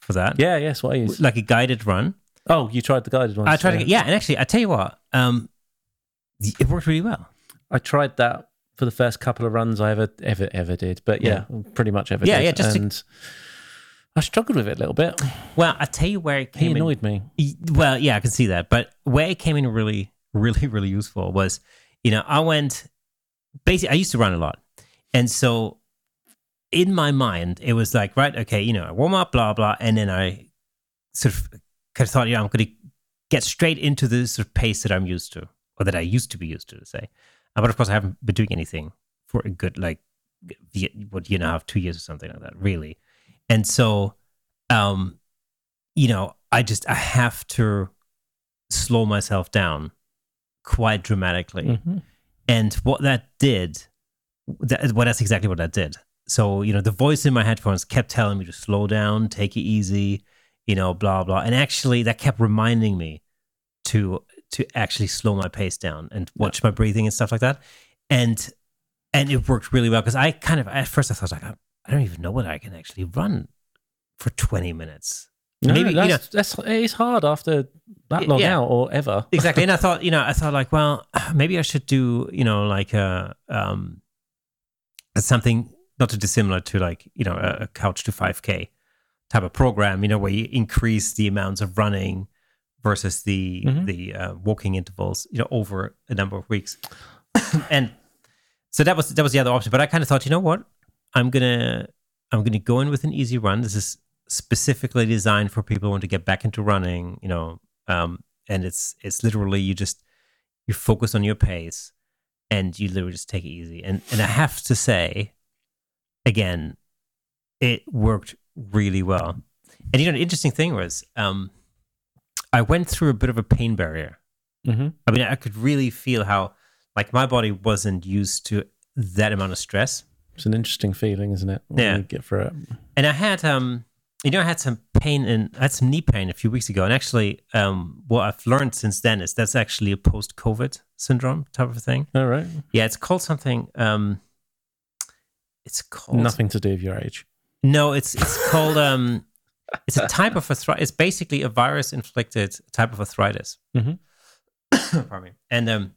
for that. yeah, yes. What I use. like a guided run. Oh, you tried the guided one. I tried to yeah, and actually I tell you what, um, it worked really well. I tried that for the first couple of runs I ever ever ever did. But yeah, pretty much ever Yeah, did. yeah, just to- and I struggled with it a little bit. Well, I tell you where it He came in. annoyed me. Well, yeah, I can see that. But where it came in really, really, really useful was, you know, I went basically, I used to run a lot. And so in my mind, it was like, right, okay, you know, I warm up, blah, blah. And then I sort of kind of thought, yeah, I'm going to get straight into the sort of pace that I'm used to, or that I used to be used to, to say. Uh, But of course, I haven't been doing anything for a good, like, what, you know, have two years or something like that, really. And so, um, you know, I just I have to slow myself down quite dramatically. Mhm. And what that did, that, well, that's exactly what that did. So, you know, the voice in my headphones kept telling me to slow down, take it easy, you know, blah blah. And actually, that kept reminding me to to actually slow my pace down and watch my breathing and stuff like that. And and it worked really well because I kind of at first I thought like I, don't even know whether I can actually run for twenty minutes. No, Maybe, you know- that's, that's it's hard after that long Yeah. out or ever. exactly and i thought you know i thought like well maybe i should do you know like a um something not too dissimilar to like you know a, a couch to 5k type of program you know where you increase the amounts of running versus the Mhm. the uh, walking intervals you know over a number of weeks and so that was that was the other option but i kind of thought you know what i'm gonna i'm gonna go in with an easy run. This is specifically designed for people who want to get back into running you know um, and it's it's literally you just you focus on your pace and you literally just take it easy. And and i have to say again it worked really well. And you know the interesting thing was um i went through a bit of a pain barrier. Hmm i mean i could really feel how like my body wasn't used to that amount of stress It's an interesting feeling, isn't it? when Yeah. you get through it. and I had um you know I had some pain in I had some knee pain a few weeks ago and actually um what I've learned since then is that's actually a post COVID syndrome type of thing. All right. Yeah, it's called something um it's called Nothing to do with your age. No, it's it's called um it's a type of arthritis it's basically a virus inflicted type of arthritis. Mhm. Pardon me. And um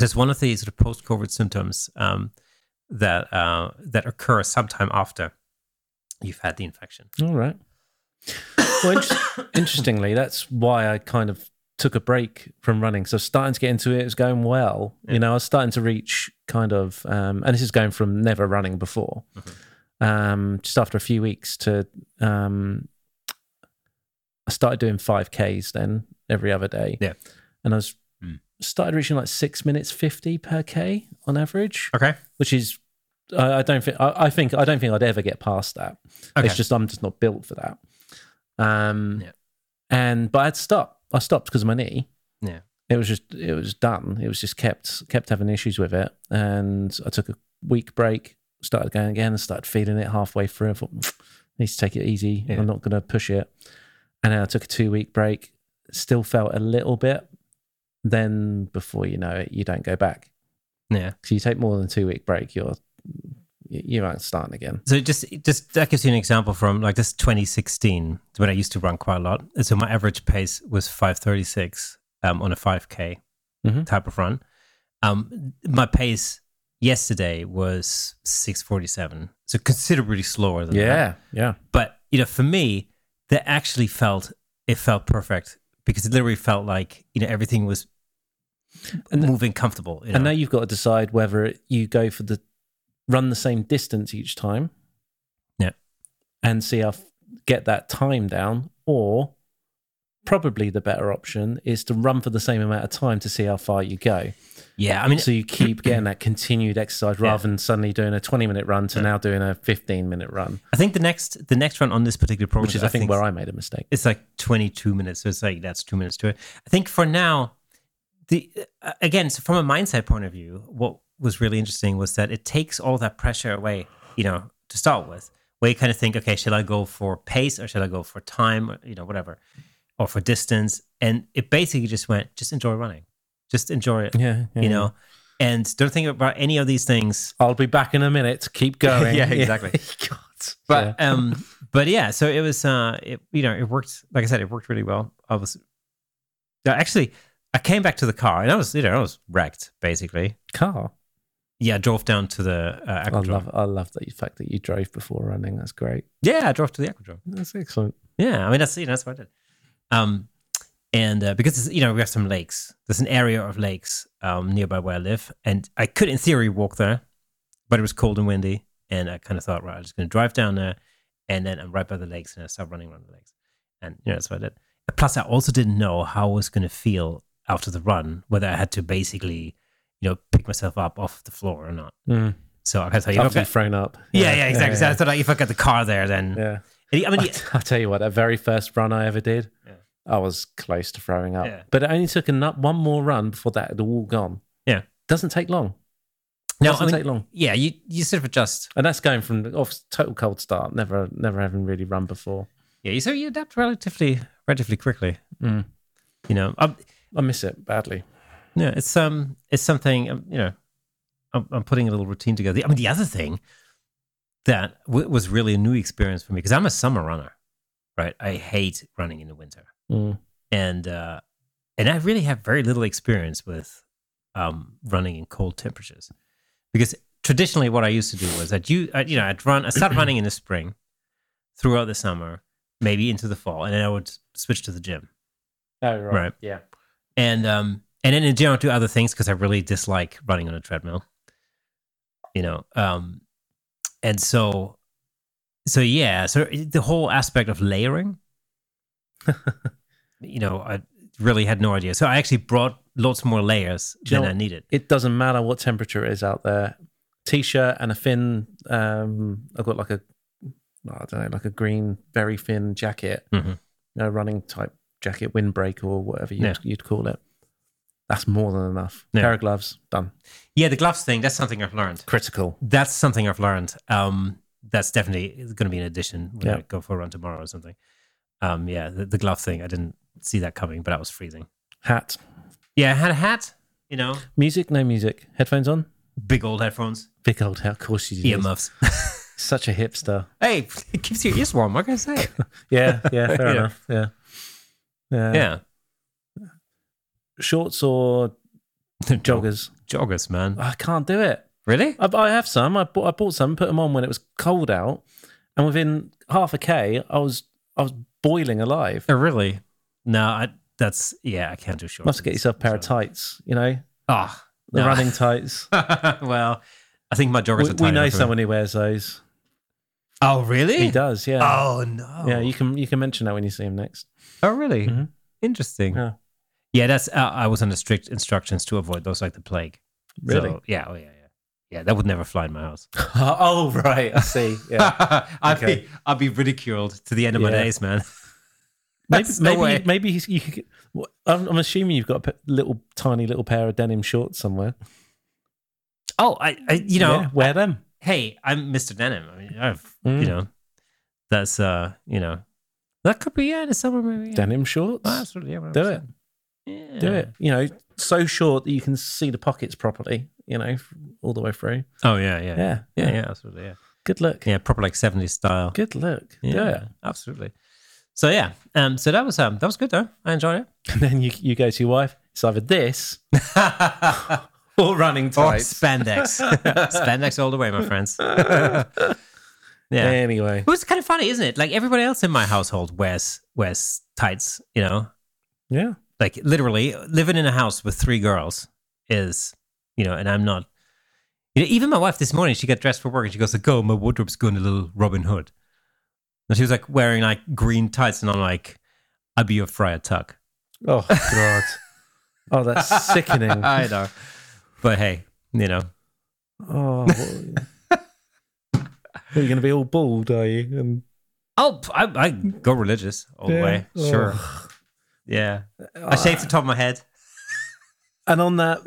it's one of the sort of post COVID symptoms um that uh that occur sometime after you've had the infection. All right. Well, inter- interestingly, that's why I kind of took a break from running. So starting to get into it, it was going well. Yeah. You know, I was starting to reach kind of, um, and this is going from never running before, Mm-hmm. um, just after a few weeks to, um, I started doing 5Ks then every other day. Yeah. And I was. Started reaching like six minutes 50 per K on average Okay. which is I, I don't think I, I think I don't think I'd ever get past that. Okay. It's just I'm just not built for that. Um, Yeah. and but I'd stop. I stopped because of my knee. Yeah. It was just it was done. It was just kept kept having issues with it, and I took a week break. Started going again and started feeling it halfway through. I thought need to take it easy. Yeah. I'm not going to push it. And then I took a two week break. Still felt a little bit. Then before you know it, you don't go back. Yeah. So you take more than a two week break, you're you aren't starting again. So just just that gives you an example from like this 2016 when I used to run quite a lot. So my average pace was 536 um, on a 5k Mhm. type of run. Um, my pace yesterday was 647, so considerably slower than that. Yeah, yeah. But you know, for me, that actually felt it felt perfect because it literally felt like you know everything was moving comfortable. You know? And now you've got to decide whether you go for the run the same distance each time. Yeah. And see how get that time down, or probably the better option is to run for the same amount of time to see how far you go. yeah, I mean, so you keep getting that continued exercise rather than suddenly doing a 20 minute run to now doing a 15 minute run, I think the next the next run on this particular program, which is, I think, where I made a mistake. it's like 22 minutes so it's like that's two minutes to it i think for now the uh, again so from a mindset point of view what was really interesting was that it takes all that pressure away you know to start with where you kind of think okay should i go for pace or should i go for time or, you know whatever or for distance and it basically just went just enjoy running just enjoy it Yeah. yeah, you know and don't think about any of these things I'll be back in a minute. Keep going. Yeah, exactly. God. but um but yeah so it was uh it you know it worked like i said it worked really well i was actually i came back to the car and i was you know i was wrecked basically car. yeah i drove down to the uh, I aquadrome love, I love the fact that you drove before running. That's great. yeah i drove to the aquadrome That's excellent. yeah i mean that's you know that's what i did um and uh, because you know we have some lakes there's an area of lakes um nearby where i live and i could in theory walk there but it was cold and windy and i kind of thought right i'm just going to drive down there and then i'm right by the lakes and i start running around the lakes and you know that's what i did plus i also didn't know how i was going to feel after the run whether i had to basically you know pick myself up off the floor or not Mm. so i of you know, After okay- you've thrown up. yeah, yeah, exactly. So I thought like, if I got the car there, then yeah. I mean, I, will tell you what, that very first run I ever did, Yeah. I was close to throwing up. Yeah. But it only took nut, one more run before that had all gone. Yeah. Doesn't take long. no, Doesn't I mean, take long. yeah, you you sort of adjust. And that's going from off total cold start, never never having really run before. Yeah, so you adapt relatively relatively quickly. Mm. You know, um, I miss it badly. yeah, it's um, it's something um, you know. I'm, I'm putting a little routine together. I mean, the other thing that w- was really a new experience for me because I'm a summer runner, right? I hate running in the winter, Mm. and uh, and I really have very little experience with um, running in cold temperatures because traditionally what I used to do was that you you know I'd run I started running in the spring throughout the summer maybe into the fall and then I would switch to the gym Oh, right. Right. Yeah. And um and then in the do other things because I really dislike running on a treadmill you know um and so so yeah so the whole aspect of layering you know I really had no idea so I actually brought lots more layers you than know I needed It doesn't matter what temperature it is out there. T-shirt and a thin. Um, I've got like a, I don't know, like a green, very thin jacket. Mhm. You know, running type jacket, windbreaker or whatever you'd, Yeah. you'd call it. That's more than enough. Yeah. Pair of gloves, done. yeah the gloves thing that's something I've learned Critical. that's something I've learned. Um, that's definitely going to be an addition when Yeah. I go for a run tomorrow or something. Um, yeah, the, the glove thing, I didn't see that coming, but I was freezing. Hat. Yeah, I had a hat, you know, Music, no music. Headphones on. big old headphones, Big old. Of course you do. earmuffs. Such a hipster. hey, it keeps your ears warm. What can I say? Yeah, yeah, fair enough. Yeah. Yeah. yeah, Shorts or joggers. joggers, man. I can't do it. Really? I, I have some. I bought, I bought some, put them on when it was cold out, and within half a k, I was I was boiling alive. Oh, really? No, I. That's yeah. I can't do shorts. Must get yourself a pair of tights. You know, Ah, the no. running tights. well, I think my joggers we, are tight we know enough for me. someone who wears those. Oh, really? He does. Yeah. Oh no. Yeah. You can you can mention that when you see him next. Oh, really? Mhm. Interesting. Yeah. Yeah, that's. Uh, I was under strict instructions to avoid those like the plague. Really? So, yeah. Oh, yeah. Yeah. Yeah. That would never fly in my house. oh right. I see. Yeah. I'd Okay. be. I'd be ridiculed to the end of my days, man. Maybe That's maybe maybe he's, you could, I'm, I'm assuming you've got a p- little tiny little pair of denim shorts somewhere. Oh, I, I you know, yeah, wear them. hey, I'm Mr. Denim. I mean, I've, Mm. you know, that's, uh, you know, that could be, yeah, in the summer, maybe. Yeah. Denim shorts. Oh, absolutely. Yeah, Do it. Yeah. Do it. You know, so short that you can see the pockets properly. You know, all the way through. Oh, yeah, yeah. Yeah, Yeah, yeah, absolutely. Yeah. Good look. Yeah, proper like 70s style. Good look. Yeah, absolutely. So yeah, um, so that was um, that was good though. I enjoyed it. And then you you go to your wife. It's either this or running Or tights. spandex, spandex all the way, my friends. Yeah, Anyway, it was kind of funny, isn't it? Like everybody else in my household wears wears tights. You know, yeah. like literally living in a house with three girls is, you know, and I'm not. You know, even my wife this morning, she got dressed for work and she goes, "Go, my wardrobe's going a little Robin Hood." And she was like wearing like green tights, and I'm like, "I'd be your Friar Tuck." Oh God. oh, that's sickening. I know, but hey, you know, Oh. Are you going to be all bald? Are you? And oh, I, I go religious all the Yeah. way. Sure, Oh. yeah. I shaved the top of my head. And on that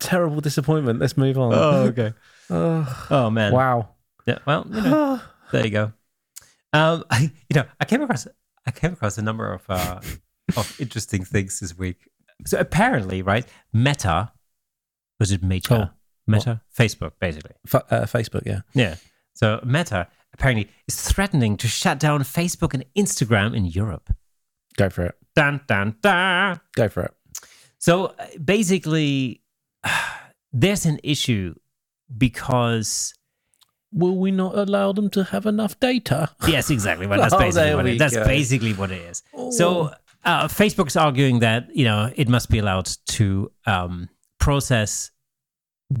terrible disappointment, let's move on. okay. Oh, Oh man. wow. Yeah. Well, you know, there you go. Um, I, you know, I came across I came across a number of uh, of interesting things this week. So apparently, right, Meta was it Meta? Oh, Meta, Facebook, basically. Uh, Facebook, yeah. Yeah. So Meta apparently is threatening to shut down Facebook and Instagram in Europe. Go for it. Dun dun dun. Go for it. So uh, basically, there's an issue because Will we not allow them to have enough data? yes, exactly. Well, that's Oh, basically there what it, that's go. basically what it is. So Oh. uh, Facebook's arguing that you know it must be allowed to um, process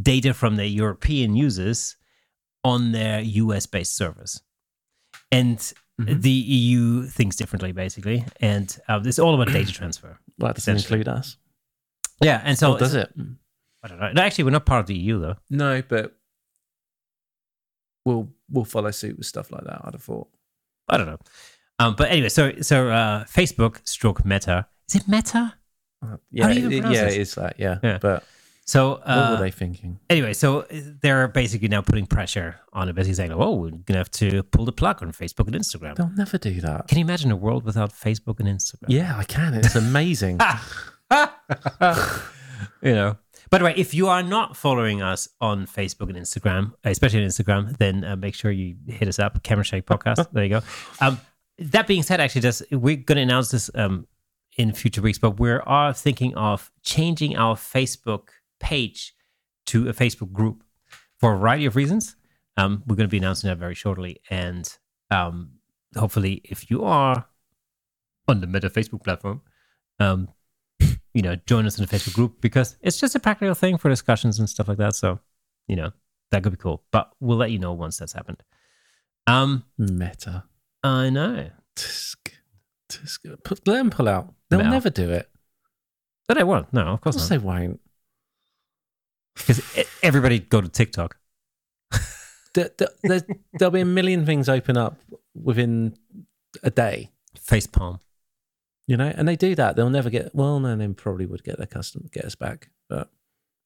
data from their European users on their US-based servers, and Mhm. the EU thinks differently, basically, and uh, it's all about data transfer. Well, that doesn't include us. Yeah, and so or does it? I don't know. No, actually, we're not part of the EU though. No, but we'll we'll follow suit with stuff like that. I'd have thought. I don't know. Um, but anyway, so so uh, Facebook stroke Meta. Is it Meta? Uh, yeah, do you even it- yeah, it is that. Yeah, Yeah. but So what uh, were they thinking? anyway, so they're basically now putting pressure on it, basically saying, "Oh, we're gonna have to pull the plug on Facebook and Instagram." They'll never do that. Can you imagine a world without Facebook and Instagram? Yeah, I can. It's amazing. you know. By the way, if you are not following us on Facebook and Instagram, especially on Instagram, then uh, make sure you hit us up, Camera Shake Podcast. there you go. Um, that being said, actually, just we're going to announce this um, in future weeks, but we are thinking of changing our Facebook page to a Facebook group for a variety of reasons. Um, we're going to be announcing that very shortly, and um, hopefully, if you are on the Meta Facebook platform, um, you know, join us in the Facebook group because it's just a practical thing for discussions and stuff like that. So, you know, that could be cool. But we'll let you know once that's happened. Um, Meta. I know. Tisk, tisk. Put, let them pull out. They'll never do it. But I won't. No, of Of course course not. they won't. Because everybody go to TikTok. there, there, there'll be a million things open up within a day. Face palm. You know, and they do that. They'll never get. Well, no, they probably would get their custom, get us back. But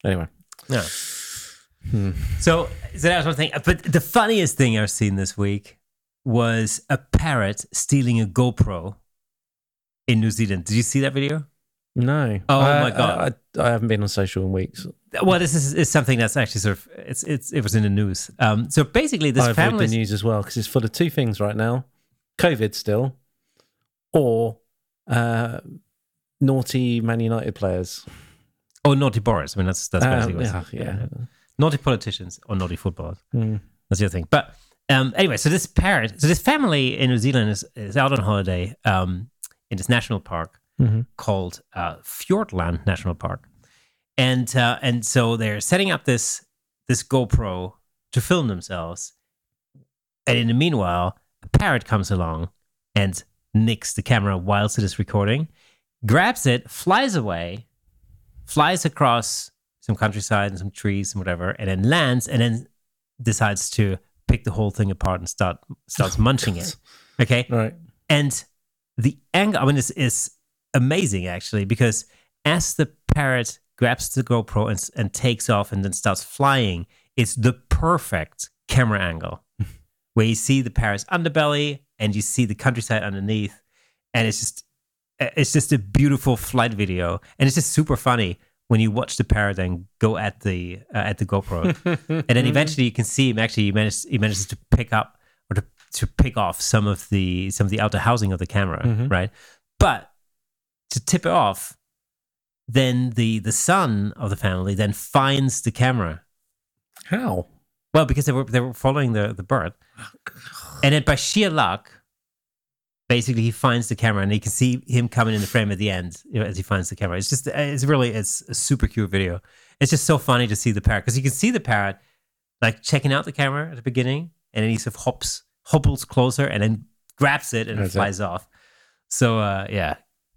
anyway, Yeah. Hmm. So, so that was one thing. But the funniest thing I've seen this week was a parrot stealing a GoPro in New Zealand. Did you see that video? no. Oh I- my God. I, I, I haven't been on social in weeks. Well, this is, is something that's actually sort of it's it's it was in the news. Um, so basically, this I family. the news as well because it's full of two things right now: COVID still, or uh, naughty Man United players. Oh, naughty Boris. I mean, that's that's Um, basically what's, yeah, yeah. Naughty politicians or naughty footballers. Hmm. That's the other thing. But um, anyway, so this parent, so this family in New Zealand is, is out on holiday um, in this national park Mhm. called uh, Fiordland National Park, and uh, and so they're setting up this this GoPro to film themselves, and in the meanwhile, a parrot comes along and nicks the camera whilst it is recording, grabs it, flies away, flies across some countryside and some trees and whatever, and then lands and then decides to pick the whole thing apart and start starts munching it. Okay, Right. and the angle. I mean, it's, it's amazing actually because as the parrot grabs the GoPro and, and takes off and then starts flying, it's the perfect camera angle where you see the Paris underbelly and you see the countryside underneath, and it's just it's just a beautiful flight video, and it's just super funny when you watch the parrot then go at the uh, at the GoPro, and then eventually you can see him actually he manages he manages to pick up or to, to pick off some of the some of the outer housing of the camera, Mhm. right? But to tip it off, then the the son of the family then finds the camera. How? Well, because they were they were following the the bird, and then by sheer luck, basically he finds the camera, and you can see him coming in the frame at the end you know, as he finds the camera. It's just it's really it's a super cute video. It's just so funny to see the parrot because you can see the parrot like checking out the camera at the beginning, and then he sort of hops hobbles closer, and then grabs it and it That's it. flies off. So uh, yeah,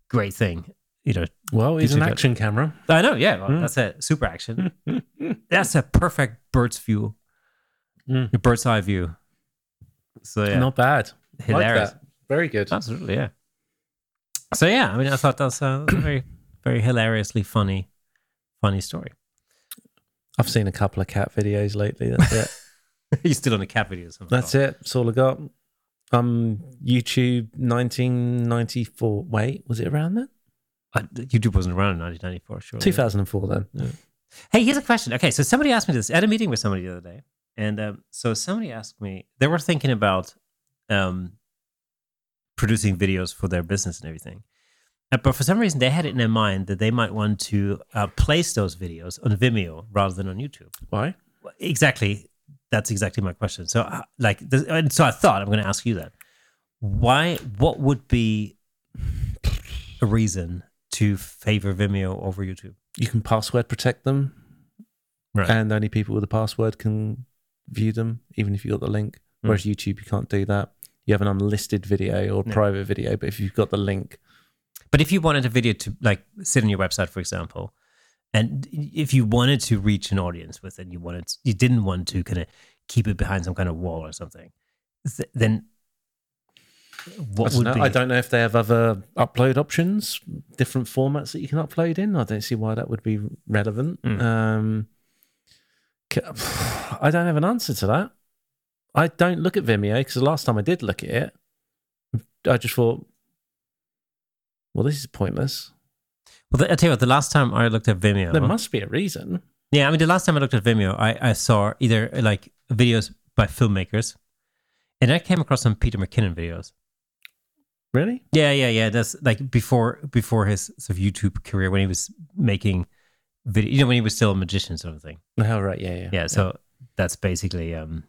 great thing. You know, Well, he's an action camera. I know. Yeah, well, Mm. that's a super action. that's a perfect bird's view, Mm. a bird's eye view. So yeah, Not bad. hilarious. Like. Very good. Absolutely, yeah. So yeah, I mean, I thought that's a very, very hilariously funny, funny story. I've seen a couple of cat videos lately. That's it. You're still on the cat videos. That's it. That's all I got. Um, YouTube 1994. Wait, was it around then? Uh, YouTube wasn't around in 1994, sure. 2004 then. Hey, here's a question. Okay, so somebody asked me this. at a meeting with somebody the other day, and um, so somebody asked me. They were thinking about um, producing videos for their business and everything, Uh, but for some reason they had it in their mind that they might want to uh, place those videos on Vimeo rather than on YouTube. Why? Exactly. That's exactly my question. So, uh, like, th- and so I thought I'm going to ask you that. Why? What would be a reason to favor Vimeo over YouTube? You can password protect them, Right. and only people with a password can view them, even if you got the link. Hmm. Whereas YouTube, you can't do that. You have an unlisted video or Yeah. private video, but if you've got the link, But if you wanted a video to like sit on your website, for example, and if you wanted to reach an audience with it, you wanted you didn't want to kind of keep it behind some kind of wall or something, th- then I what don't, would know. be? I don't know if they have other upload options, different formats that you can upload in. I don't see why that would be relevant. Mm. Um, I don't have an answer to that. I don't look at Vimeo because the last time I did look at it, I just thought, well, this is pointless. Well, th- I tell you what. The last time I looked at Vimeo, There must be a reason. yeah, I mean, the last time I looked at Vimeo, I, I saw either like videos by filmmakers, and I came across some Peter McKinnon videos. Really? Yeah, yeah, yeah. That's like before before his sort of YouTube career when he was making video. You know, when he was still a magician, sort of thing. Oh, right. Yeah, yeah. yeah so that's basically um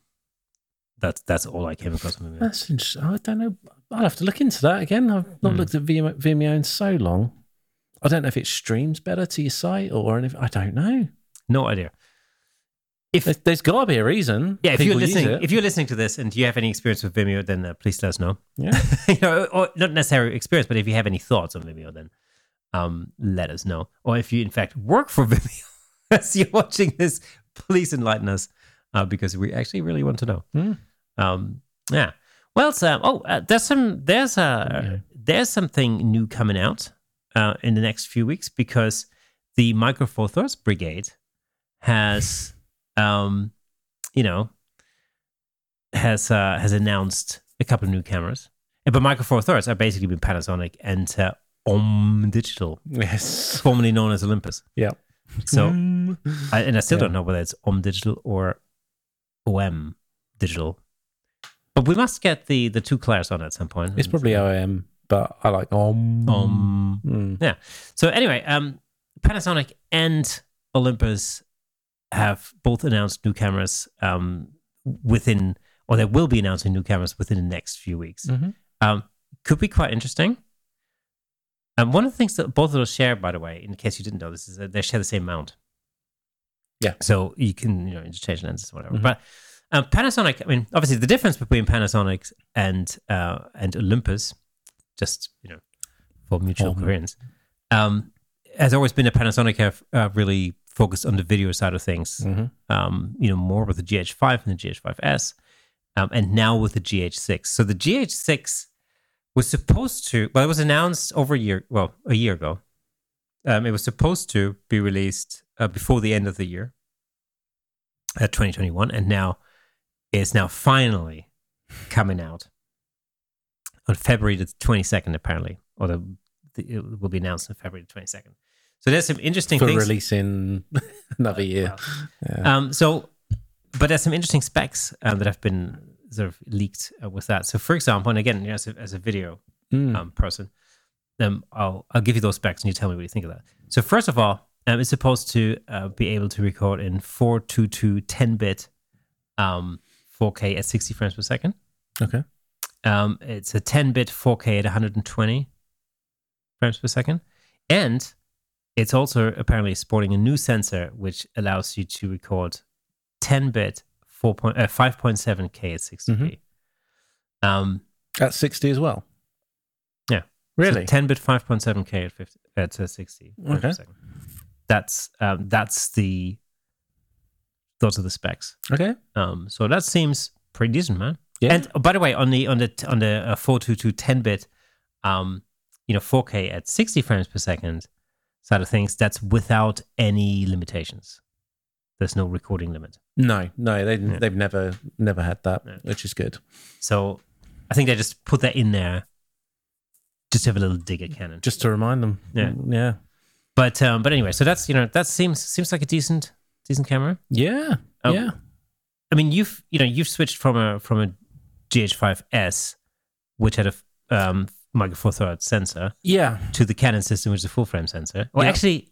that's that's all i came across from That's interesting. I don't know. I'll have to look into that again. I've not Hmm. looked at Vimeo, Vimeo in so long. I don't know if it streams better to your site or anything. I don't know. no idea if There's, there's got to be a reason. yeah if you're listening if you're listening to this and you have any experience with vimeo then uh, please let us know yeah. you know or not necessarily experience but if you have any thoughts on vimeo then um let us know or if you in fact work for vimeo as you're watching this please enlighten us uh, because we actually really want to know Hmm. um yeah well Sam. oh uh, there's some there's uh Okay. there's something new coming out uh, in the next few weeks because the Micro Four Thirds Brigade has, um, you know, has uh, has announced a couple of new cameras. But Micro Four Thirds are basically been Panasonic and uh, Om Digital, Yes. formerly known as Olympus. Yeah. So, Mm. I, and I still Yeah. don't know whether it's Om Digital or OM Digital. But we must get the the two Clairs on at some point. it's probably OM, but I like Om. Om. Mm. Yeah. So anyway, um, Panasonic and Olympus have both announced new cameras um, within, or they will be announcing new cameras within the next few weeks. Mhm. Um, could be quite interesting. And one of the things that both of those share, by the way, in case you didn't know this, is that they share the same mount. Yeah. So you can you know interchange lenses, or whatever. Mhm. But um, Panasonic, I mean, obviously the difference between Panasonic and uh, and Olympus, just you know, for mutual Um. Koreans, um, has always been that Panasonic have uh, really focused on the video side of things. Mhm. Um, you know, more with the GH5 and the GH5S, um, and now with the GH6. So the GH6 was supposed to. Well, it was announced over a year. Well, a year ago. Um, it was supposed to be released uh, before the end of the year, at 2021, and now it's now finally coming out on February the 22nd, apparently, or the, the it will be announced on February the 22nd. So there's some interesting For things. release in another year. Yeah. Um, so, but there's some interesting specs um, that have been sort of leaked uh, with that. So, for example, and again, you know, as, a, as a video Mm. um, person, um, I'll I'll give you those specs and you tell me what you think of that. So, first of all, um, it's supposed to uh, be able to record in 422 10 bit um, 4K at 60 frames per second. okay. Um, it's a 10 bit 4K at 120 frames per second. And it's also apparently sporting a new sensor which allows you to record 10 bit 4 point, uh, 5.7K at 60p. Um, At 60 as well. Yeah. Really? 10 bit 5.7K at, 50, at uh, 60 frames per Okay. That's, um, that's the, those are the specs. okay. Um, so that seems pretty decent, man. Yeah. And oh, by the way, on the on the on the uh, 422 10 bit, um, you know, 4K at 60 frames per second side of things, that's without any limitations. There's no recording limit. no, no, they, Yeah. they've never never had that, which is good. So I think they just put that in there just to have a little dig at Canon. Just to remind them. Yeah. Yeah. But um, but anyway, so that's you know that seems seems like a decent decent camera. Yeah. Oh. Yeah. I mean, you've you know you've switched from a from a GH5S, which had a um, micro four third sensor, Yeah. to the Canon system, which is a full frame sensor. Well, Yeah. actually,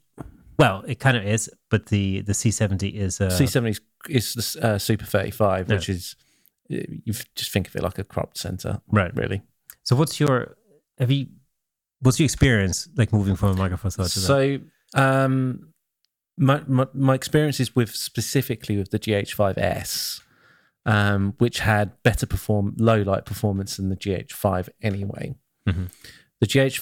well, it kind of is, but the the C70 is uh, C70 is the uh, Super 35, Yeah. which is, you just think of it like a cropped sensor, right. really. So, what's your have you? What's your experience like moving from a micro four third to that? So, um, my, my my experiences with specifically with the GH5S, um, which had better perform low light performance than the GH5 anyway. Mhm. The GH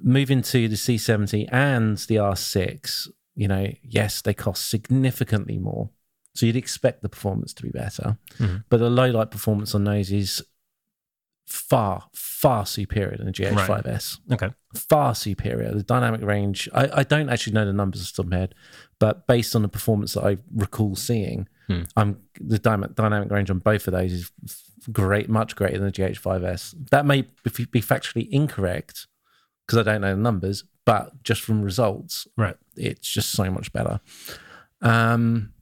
moving to the C70 and the R6, you know, yes, they cost significantly more. So you'd expect the performance to be better, Mhm. but the low light performance on those is far far superior than the GH5S Okay, far superior. The dynamic range, I, I don't actually know the numbers off the top of my head, but based on the performance that I recall seeing, Hmm. I'm the dynamic, dynamic range on both of those is great, much greater than the GH5S. That may be be factually incorrect because I don't know the numbers, but just from results, right. it's just so much better. Um,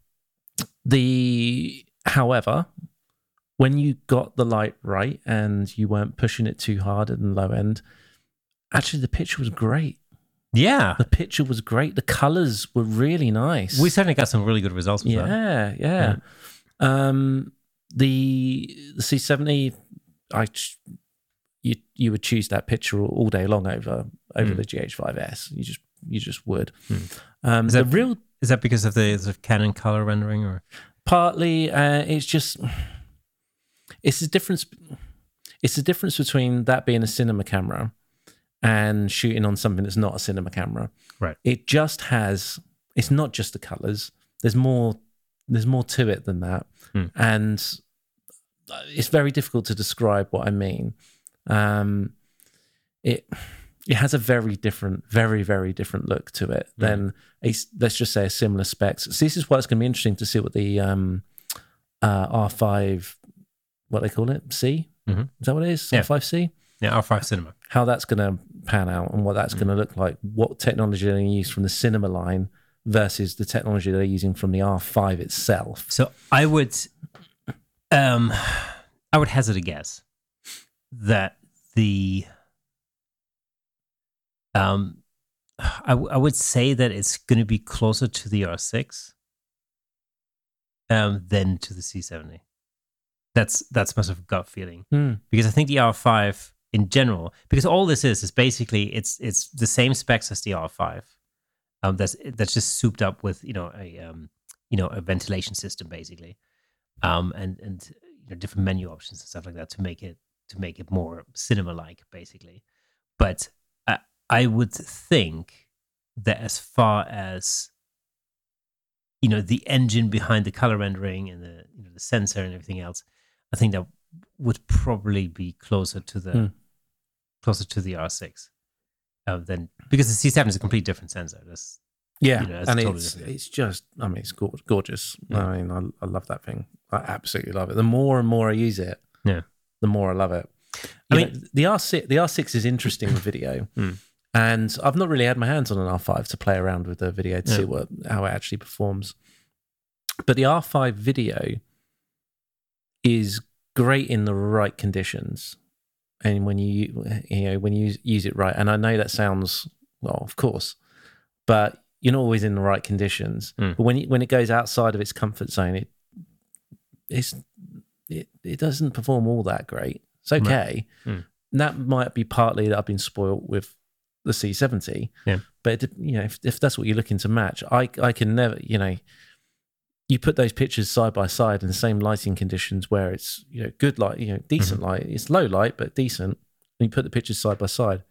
the however, when you got the light right and you weren't pushing it too hard at the low end, actually the picture was great. Yeah, The picture was great. The colors were really nice. we certainly got some really good results with that. yeah, yeah. Um, the the C70, I you you would choose that picture all, day long over over Hmm. the GH5S. You just you just would. Hmm. Um, Is the that- real Is that because of the sort of Canon color rendering, or partly uh, it's just it's the difference it's the difference between that being a cinema camera and shooting on something that's not a cinema camera Right. it just has it's not just the colors there's more there's more to it than that Hmm. and it's very difficult to describe what i mean um it it has a very different very very different look to it Hmm. than a let's just say a similar specs so this is why it's going to be interesting to see what the um uh r5 what they call it c Mhm. is that what it is Yeah. r5c yeah, R5 Cinema? how that's going to pan out and what that's going to look like, what technology they're going to use from the cinema line versus the technology they're using from the R5 itself. So I would, um, I would hazard a guess that the, um, I, w- I would say that it's going to be closer to the R6, um, than to the C70. That's that's my sort of gut feeling Hmm. because I think the R5 in general, because all this is is basically it's it's the same specs as the R5. Um, that's that's just souped up with you know a um, you know a ventilation system basically, um, and and you know different menu options and stuff like that to make it to make it more cinema like basically. But I I would think that as far as you know the engine behind the color rendering and the you know the sensor and everything else, I think that would probably be closer to the Hmm. closer to the R6 uh, than because the C7 is a completely different sensor. That's Yeah, You know, it's and totally it's different. it's just I mean it's gor- gorgeous. Yeah. I mean I, I love that thing. I absolutely love it. The more and more I use it, Yeah. the more I love it. I mean- know, the R6 the R6 is interesting with video, Mm. and I've not really had my hands on an R5 to play around with the video to Yeah. see what how it actually performs. But the R5 video is great in the right conditions, and when you you know when you use, it right. And I know that sounds well, of course, but you're not always in the right conditions. Mm. But when you, when it goes outside of its comfort zone, it it's it, it doesn't perform all that great. It's okay. Mm. That might be partly that I've been spoiled with the C70. Yeah. But it, you know, if, if that's what you're looking to match, I I can never, you know, you put those pictures side by side in the same lighting conditions where it's you know good light, you know, decent light. It's low light but decent. And you put the pictures side by side.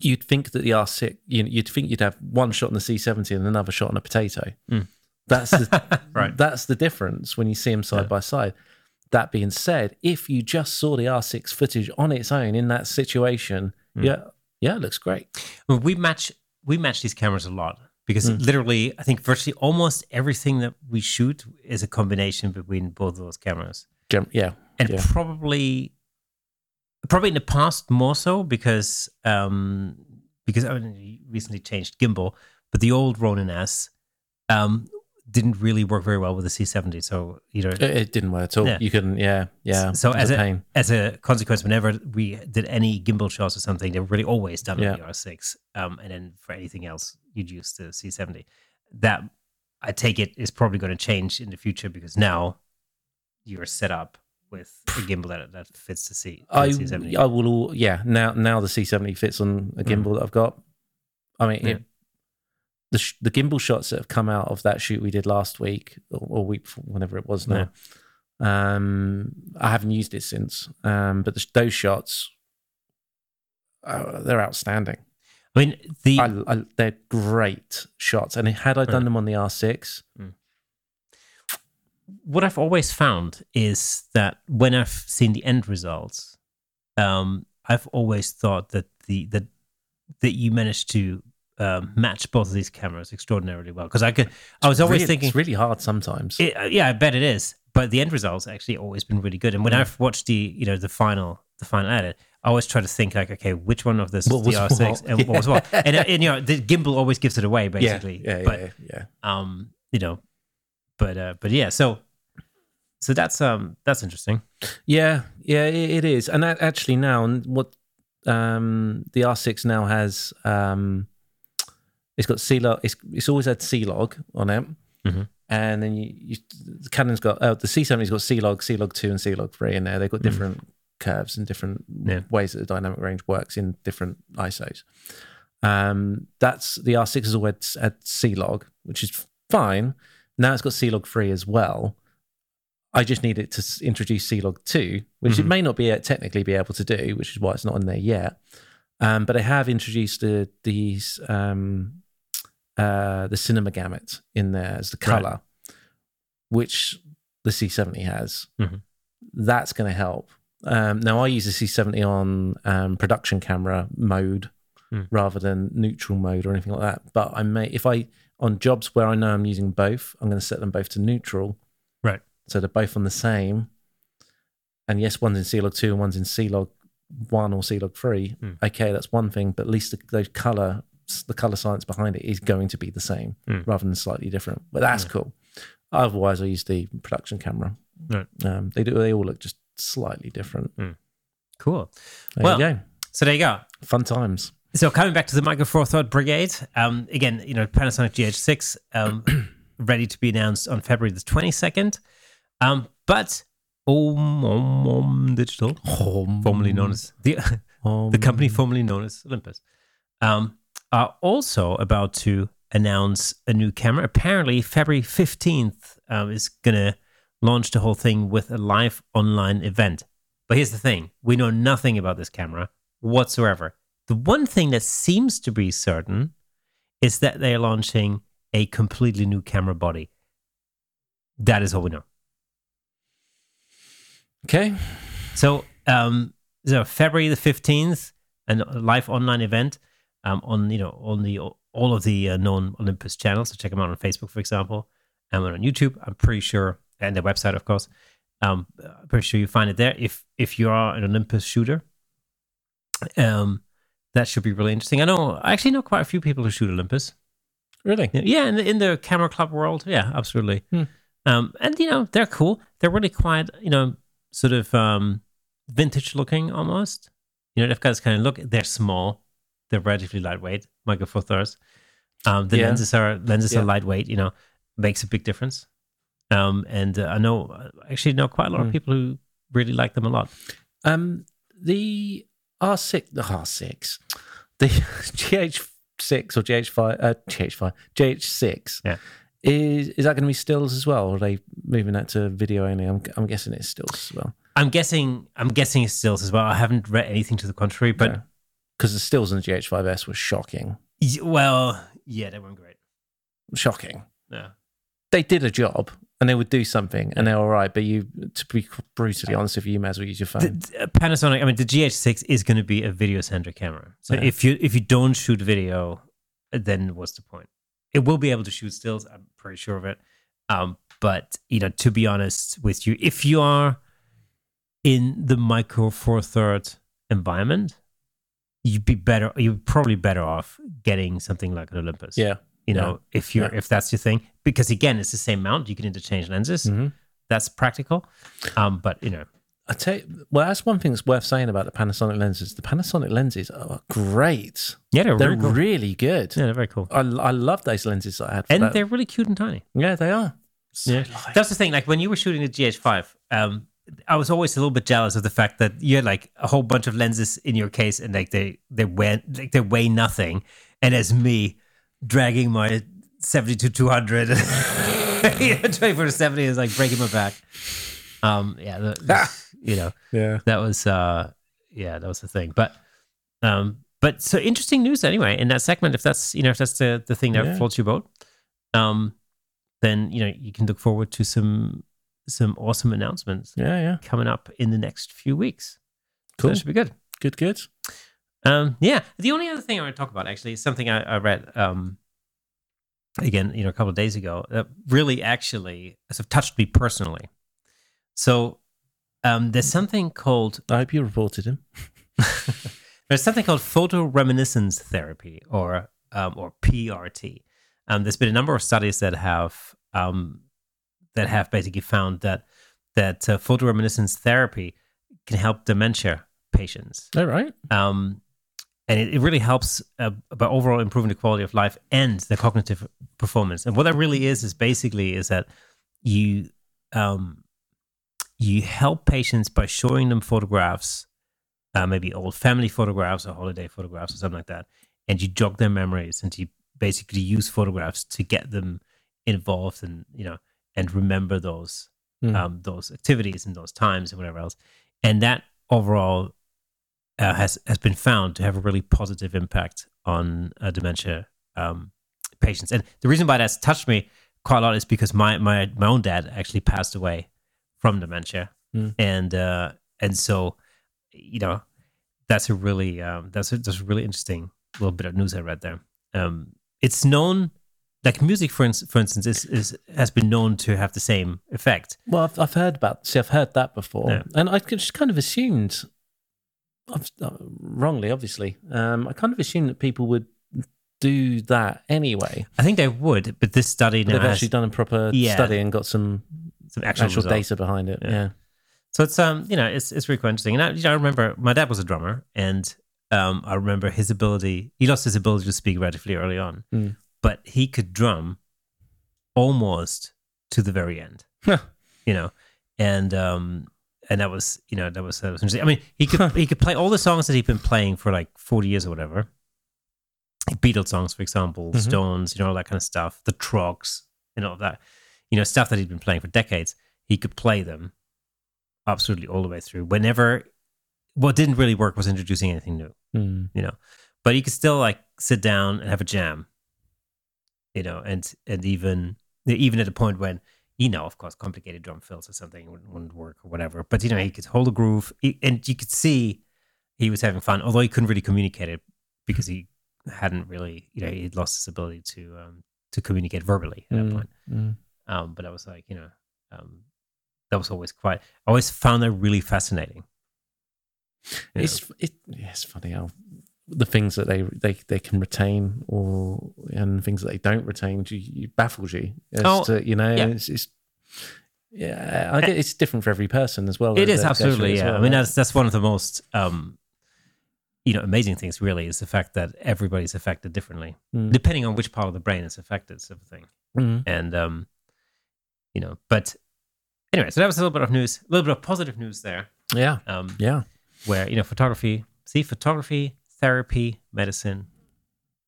You'd think that the R6, you know, you'd think you'd have one shot on the C70 and another shot on a potato. Mm. That's the, Right. That's the difference when you see them side Yeah. by side. That being said, if you just saw the R6 footage on its own in that situation, Mm. yeah, yeah, it looks great. Well, we match we match these cameras a lot because Mm. literally, I think virtually almost everything that we shoot is a combination between both of those cameras, Yeah, and Yeah. probably probably in the past more so because um because I mean, recently changed gimbal, but the old Ronin S um didn't really work very well with the C70. So you know, it, it didn't work at all. Yeah. You couldn't, yeah, yeah. So as a as a consequence, whenever we did any gimbal shots or something, they were really always done Yeah. on the R6. Um, and then for anything else, you'd use the C70. That I take it is probably going to change in the future because now you're set up with a gimbal that that fits the C. I, C70. I will, all, yeah. Now, now the C70 fits on a gimbal that I've got. I mean, Mm. Yeah. it, the sh- the gimbal shots that have come out of that shoot we did last week or, or week before, whenever it was now. Um, I haven't used it since. Um, but the, those shots, uh, they're outstanding. I mean, the I, I, they're great shots. And had I done Yeah. them on the R6, what I've always found is that when I've seen the end results, um, I've always thought that the that that you managed to um, match both of these cameras extraordinarily well. Because I could, I was always really- thinking, it's really hard sometimes. it, uh, yeah, I bet it is. But the end results actually always been really good. And when I've watched the you know the final the final edit, I always try to think like, okay, which one of this What was the R6 what? and what was what? And, uh, and you know the gimbal always gives it away basically. yeah, yeah, but yeah, yeah. um you know but uh but yeah so so that's um that's interesting Yeah, yeah, it, it is. And that actually now, and what um, the R6 now has, um, it's got C log. It's, it's always had C log on it, Mhm. and then you, you the Canon's got uh, the C70's got C log, C log two, and C log three in there. They've got different curves and different Yeah. ways that the dynamic range works in different ISOs. Um, that's the R6 has always had C log, which is fine. Now it's got C log three as well. I just need it to introduce C-Log 2, which it Mhm. may not be uh, technically be able to do, which is why it's not in there yet. Um, but I have introduced the, these um, uh, the cinema gamut in there as the Right. color, which the C70 has. Mhm. That's going to help. Um, now I use the C70 on um, production camera mode Mm. rather than neutral mode or anything like that. But I may, if I on jobs where I know I'm using both, I'm going to set them both to neutral. Right. So they're both on the same. And yes, one's in C-Log 2 and one's in C-Log 1 or C-Log 3. Mm. Okay, that's one thing, but at least the, those color, the color science behind it is going to be the same Mm. rather than slightly different. But that's Yeah. cool. Otherwise, I use the production camera. Right. Um, they do. They all look just slightly different. cool There Well- you go. so there you go Fun times. so coming back to the micro four thirds brigade um again you know panasonic gh6 um ready to be announced on february the 22nd um but Om, Om, Om Digital, formerly known as the, the company formerly known as Olympus, um, are also about to announce a new camera. Apparently, February 15th um, is going to launch the whole thing with a live online event. But here's the thing we know nothing about this camera whatsoever. The one thing that seems to be certain is that they're launching a completely new camera body. That is all we know. Okay. So, um, so February the 15th, and a live online event um, on you know on the all of the uh, known Olympus channels. So check them out on Facebook, for example, and on YouTube. I'm pretty sure, and their website, of course. Um, I'm pretty sure you find it there. If if you are an Olympus shooter, um, that should be really interesting. I know I actually know quite a few people who shoot Olympus. Really? Yeah, in the in the camera club world, yeah, absolutely. Hmm. Um, and you know they're cool. They're really quite you know sort of um, vintage looking almost. You know they've got this kind of look. They're small. They're relatively lightweight. Micro Four Thirds. Um, the Yeah. lenses are lenses Yeah. are lightweight. You know, makes a big difference. Um, and uh, I know actually know quite a lot of Hmm. people who really like them a lot. Um, the R6, the R6, the GH6 or GH5, uh, GH5, GH6. Yeah. Is is that going to be stills as well? Or are they moving that to video only? I'm, I'm guessing it's stills as well. I'm guessing I'm guessing it's stills as well. I haven't read anything to the contrary, but Because the stills in the GH5S were shocking. well, yeah, they weren't great. Shocking. Yeah. They did a job and they would do something and they're all right. But you, to be brutally honest with you, you may as well use your phone. The, the Panasonic, I mean, the GH6 is going to be a video centric camera. So Yeah. if you if you don't shoot video, then what's the point? It will be able to shoot stills. I'm pretty sure of it. Um, but you know, to be honest with you, if you are in the micro four third environment, you'd be better. You're probably better off getting something like an Olympus. yeah. you know, if you're Yeah. if that's your thing, because again, it's the same mount. You can interchange lenses. hmm That's practical. Um, but you know, I tell you, well, that's one thing that's worth saying about the Panasonic lenses. The Panasonic lenses are great. yeah, they're, They're really cool. really good. yeah, they're very cool. I, I love those lenses that I had. For and that. they're really cute and tiny. yeah, they are. So Yeah, light. that's the thing. Like when you were shooting the GH5, um, I was always a little bit jealous of the fact that you had like a whole bunch of lenses in your case, and like they they weigh like they weigh nothing. And as me dragging my seventy to two hundred, twenty four to seventy is like breaking my back. Um, yeah, the, you know yeah. that was uh, yeah, that was the thing. But um, but so interesting news anyway in that segment. If that's you know if that's the the thing that Yeah. floats your boat, um, then you know you can look forward to some some awesome announcements Yeah, yeah. coming up in the next few weeks. So Cool. that should be good. Good, good. Um, yeah. The only other thing I want to talk about actually is something I, I read um, again, you know, a couple of days ago that really actually sort of touched me personally. So um, there's something called I hope you reported him. there's something called photoreminiscence therapy or um, or PRT. Um, there's been a number of studies that have um, that have basically found that that uh, photoreminiscence therapy can help dementia patients, All right. um, and it, it really helps uh, by overall improving the quality of life and the cognitive performance. And what that really is is basically is that you um, you help patients by showing them photographs uh, maybe old family photographs or holiday photographs or something like that, and you jog their memories and you basically use photographs to get them involved and you know and remember those Mm. um, those activities and those times and whatever else, and that overall uh, has has been found to have a really positive impact on uh, dementia um, patients. And the reason why that's touched me quite a lot is because my my my own dad actually passed away from dementia, Mm. and uh, and so you know that's a really um, that's a, that's a really interesting little bit of news I read there. Um, it's known like music, for instance, for instance, is, is has been known to have the same effect. Well, I've, I've heard about. See, I've heard that before, Yeah. and I just kind of assumed, I've, uh, wrongly, obviously, um, I kind of assumed that people would do that anyway. I think they would, but this study now They've has actually done a proper Yeah. study and got some some actual, actual data behind it. Yeah. Yeah. So it's um you know it's it's really quite interesting. And I, you know, I remember my dad was a drummer, and um I remember his ability. He lost his ability to speak relatively early on, Mm. But he could drum almost to the very end. Huh. You know, and um and that was you know that was that was interesting. I mean, he could he could play all the songs that he'd been playing for like forty years or whatever. Beatles songs, for example, Mhm. Stones, you know, all that kind of stuff. The Troggs, you know, that you know stuff that he'd been playing for decades. He could play them absolutely all the way through. Whenever what didn't really work was introducing anything new, Mm. you know. But he could still like sit down and have a jam, you know, and and even even at a point when you know, of course, complicated drum fills or something wouldn't, wouldn't work or whatever. But you know, he could hold a groove, he- and you could see he was having fun, although he couldn't really communicate it because he hadn't really, you know, he'd lost his ability to um, to communicate verbally at that Mm, point. mm. Um, but I was like, you know, um, that was always quite. I always found that really fascinating. You It's it, yeah, it's funny how the things that they they they can retain or and things that they don't retain you, you baffles you. As Oh, to, you know, yeah. it's, it's yeah, I get it's different for every person as well. It is that goes through absolutely, yeah. well, I mean, right? that's that's one of the most, um, you know, amazing things. Really, is the fact that everybody's affected differently, Mm. depending on which part of the brain is affected, sort of thing. Mm. And um, you know, but anyway, so that was a little bit of news, a little bit of positive news there. yeah, Um, yeah. where you know, photography, see, photography, therapy, medicine.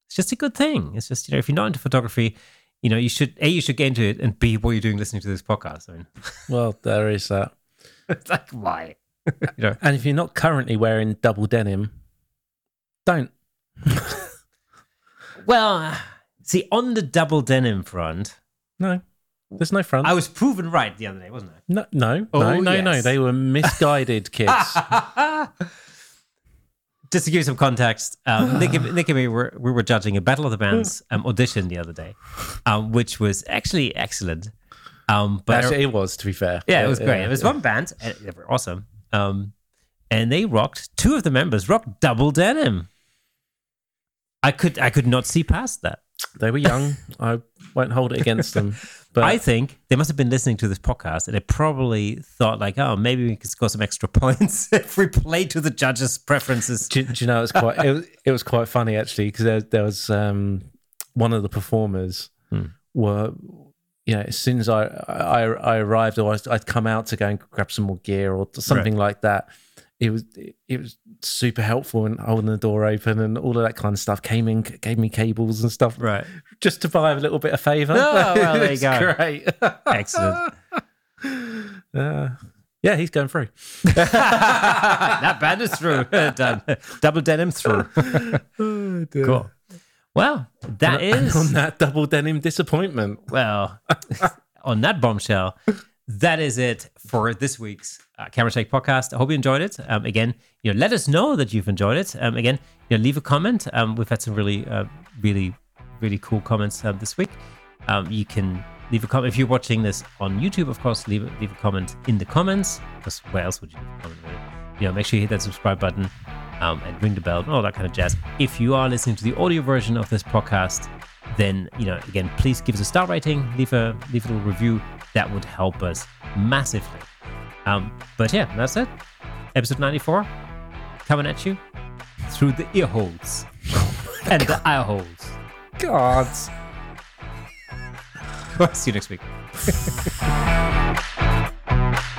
It's just a good thing. It's just you know, if you're not into photography, you know, you should a you should get into it, and b what you're doing listening to this podcast? I mean, Well, there is that. it's like why? you know, And if you're not currently wearing double denim, don't. Well, see, on the double denim front, No, there's no front. I was proven right the other day, wasn't no, no, Oh, no, no, no. They were misguided kids. I? Just to give you some context, um, Nick, and- Nick and me were, we were judging a Battle of the Bands um, audition the other day, um, which was actually excellent. Um, but Actually, it was, to be fair. yeah, it was great. Yeah, it was yeah. one band, and they were awesome. Um, and they rocked. Two of the members rocked double denim. I could I could not see past that. They were young. I won't hold it against them. But I think they must have been listening to this podcast and they probably thought like, oh, maybe we could score some extra points if we play to the judges' preferences. do, do you know it's quite it was, it was quite funny actually because there, there was um, one of the performers Hmm. were you know as soon as I I, I arrived or I- I'd come out to go and grab some more gear or something like that. It was it was super helpful and holding the door open and all of that kind of stuff. Came in, gave me cables and stuff Right. just to buy a little bit of favour. Oh, well, there you go. Great, Excellent. Uh, yeah, he's going through. that band is through. Done. Double denim through. cool. Well, that And is on that double denim disappointment. well on that bombshell. That is it for this week's uh, Camera Shake podcast. I hope you enjoyed it. Um, again, you know, let us know that you've enjoyed it. Um, again, you know, leave a comment. Um, we've had some really, uh, really, really cool comments uh, this week. Um, you can leave a comment if you're watching this on YouTube. Of course, leave leave a comment in the comments. Because where else would you comment? Really? You know, make sure you hit that subscribe button um, and ring the bell and all that kind of jazz. If you are listening to the audio version of this podcast, then you know again, please give us a star rating, leave a leave a little review. That would help us massively. Um, but yeah, that's it. Episode ninety four coming at you through the ear holes and the eye holes. God. See you next week.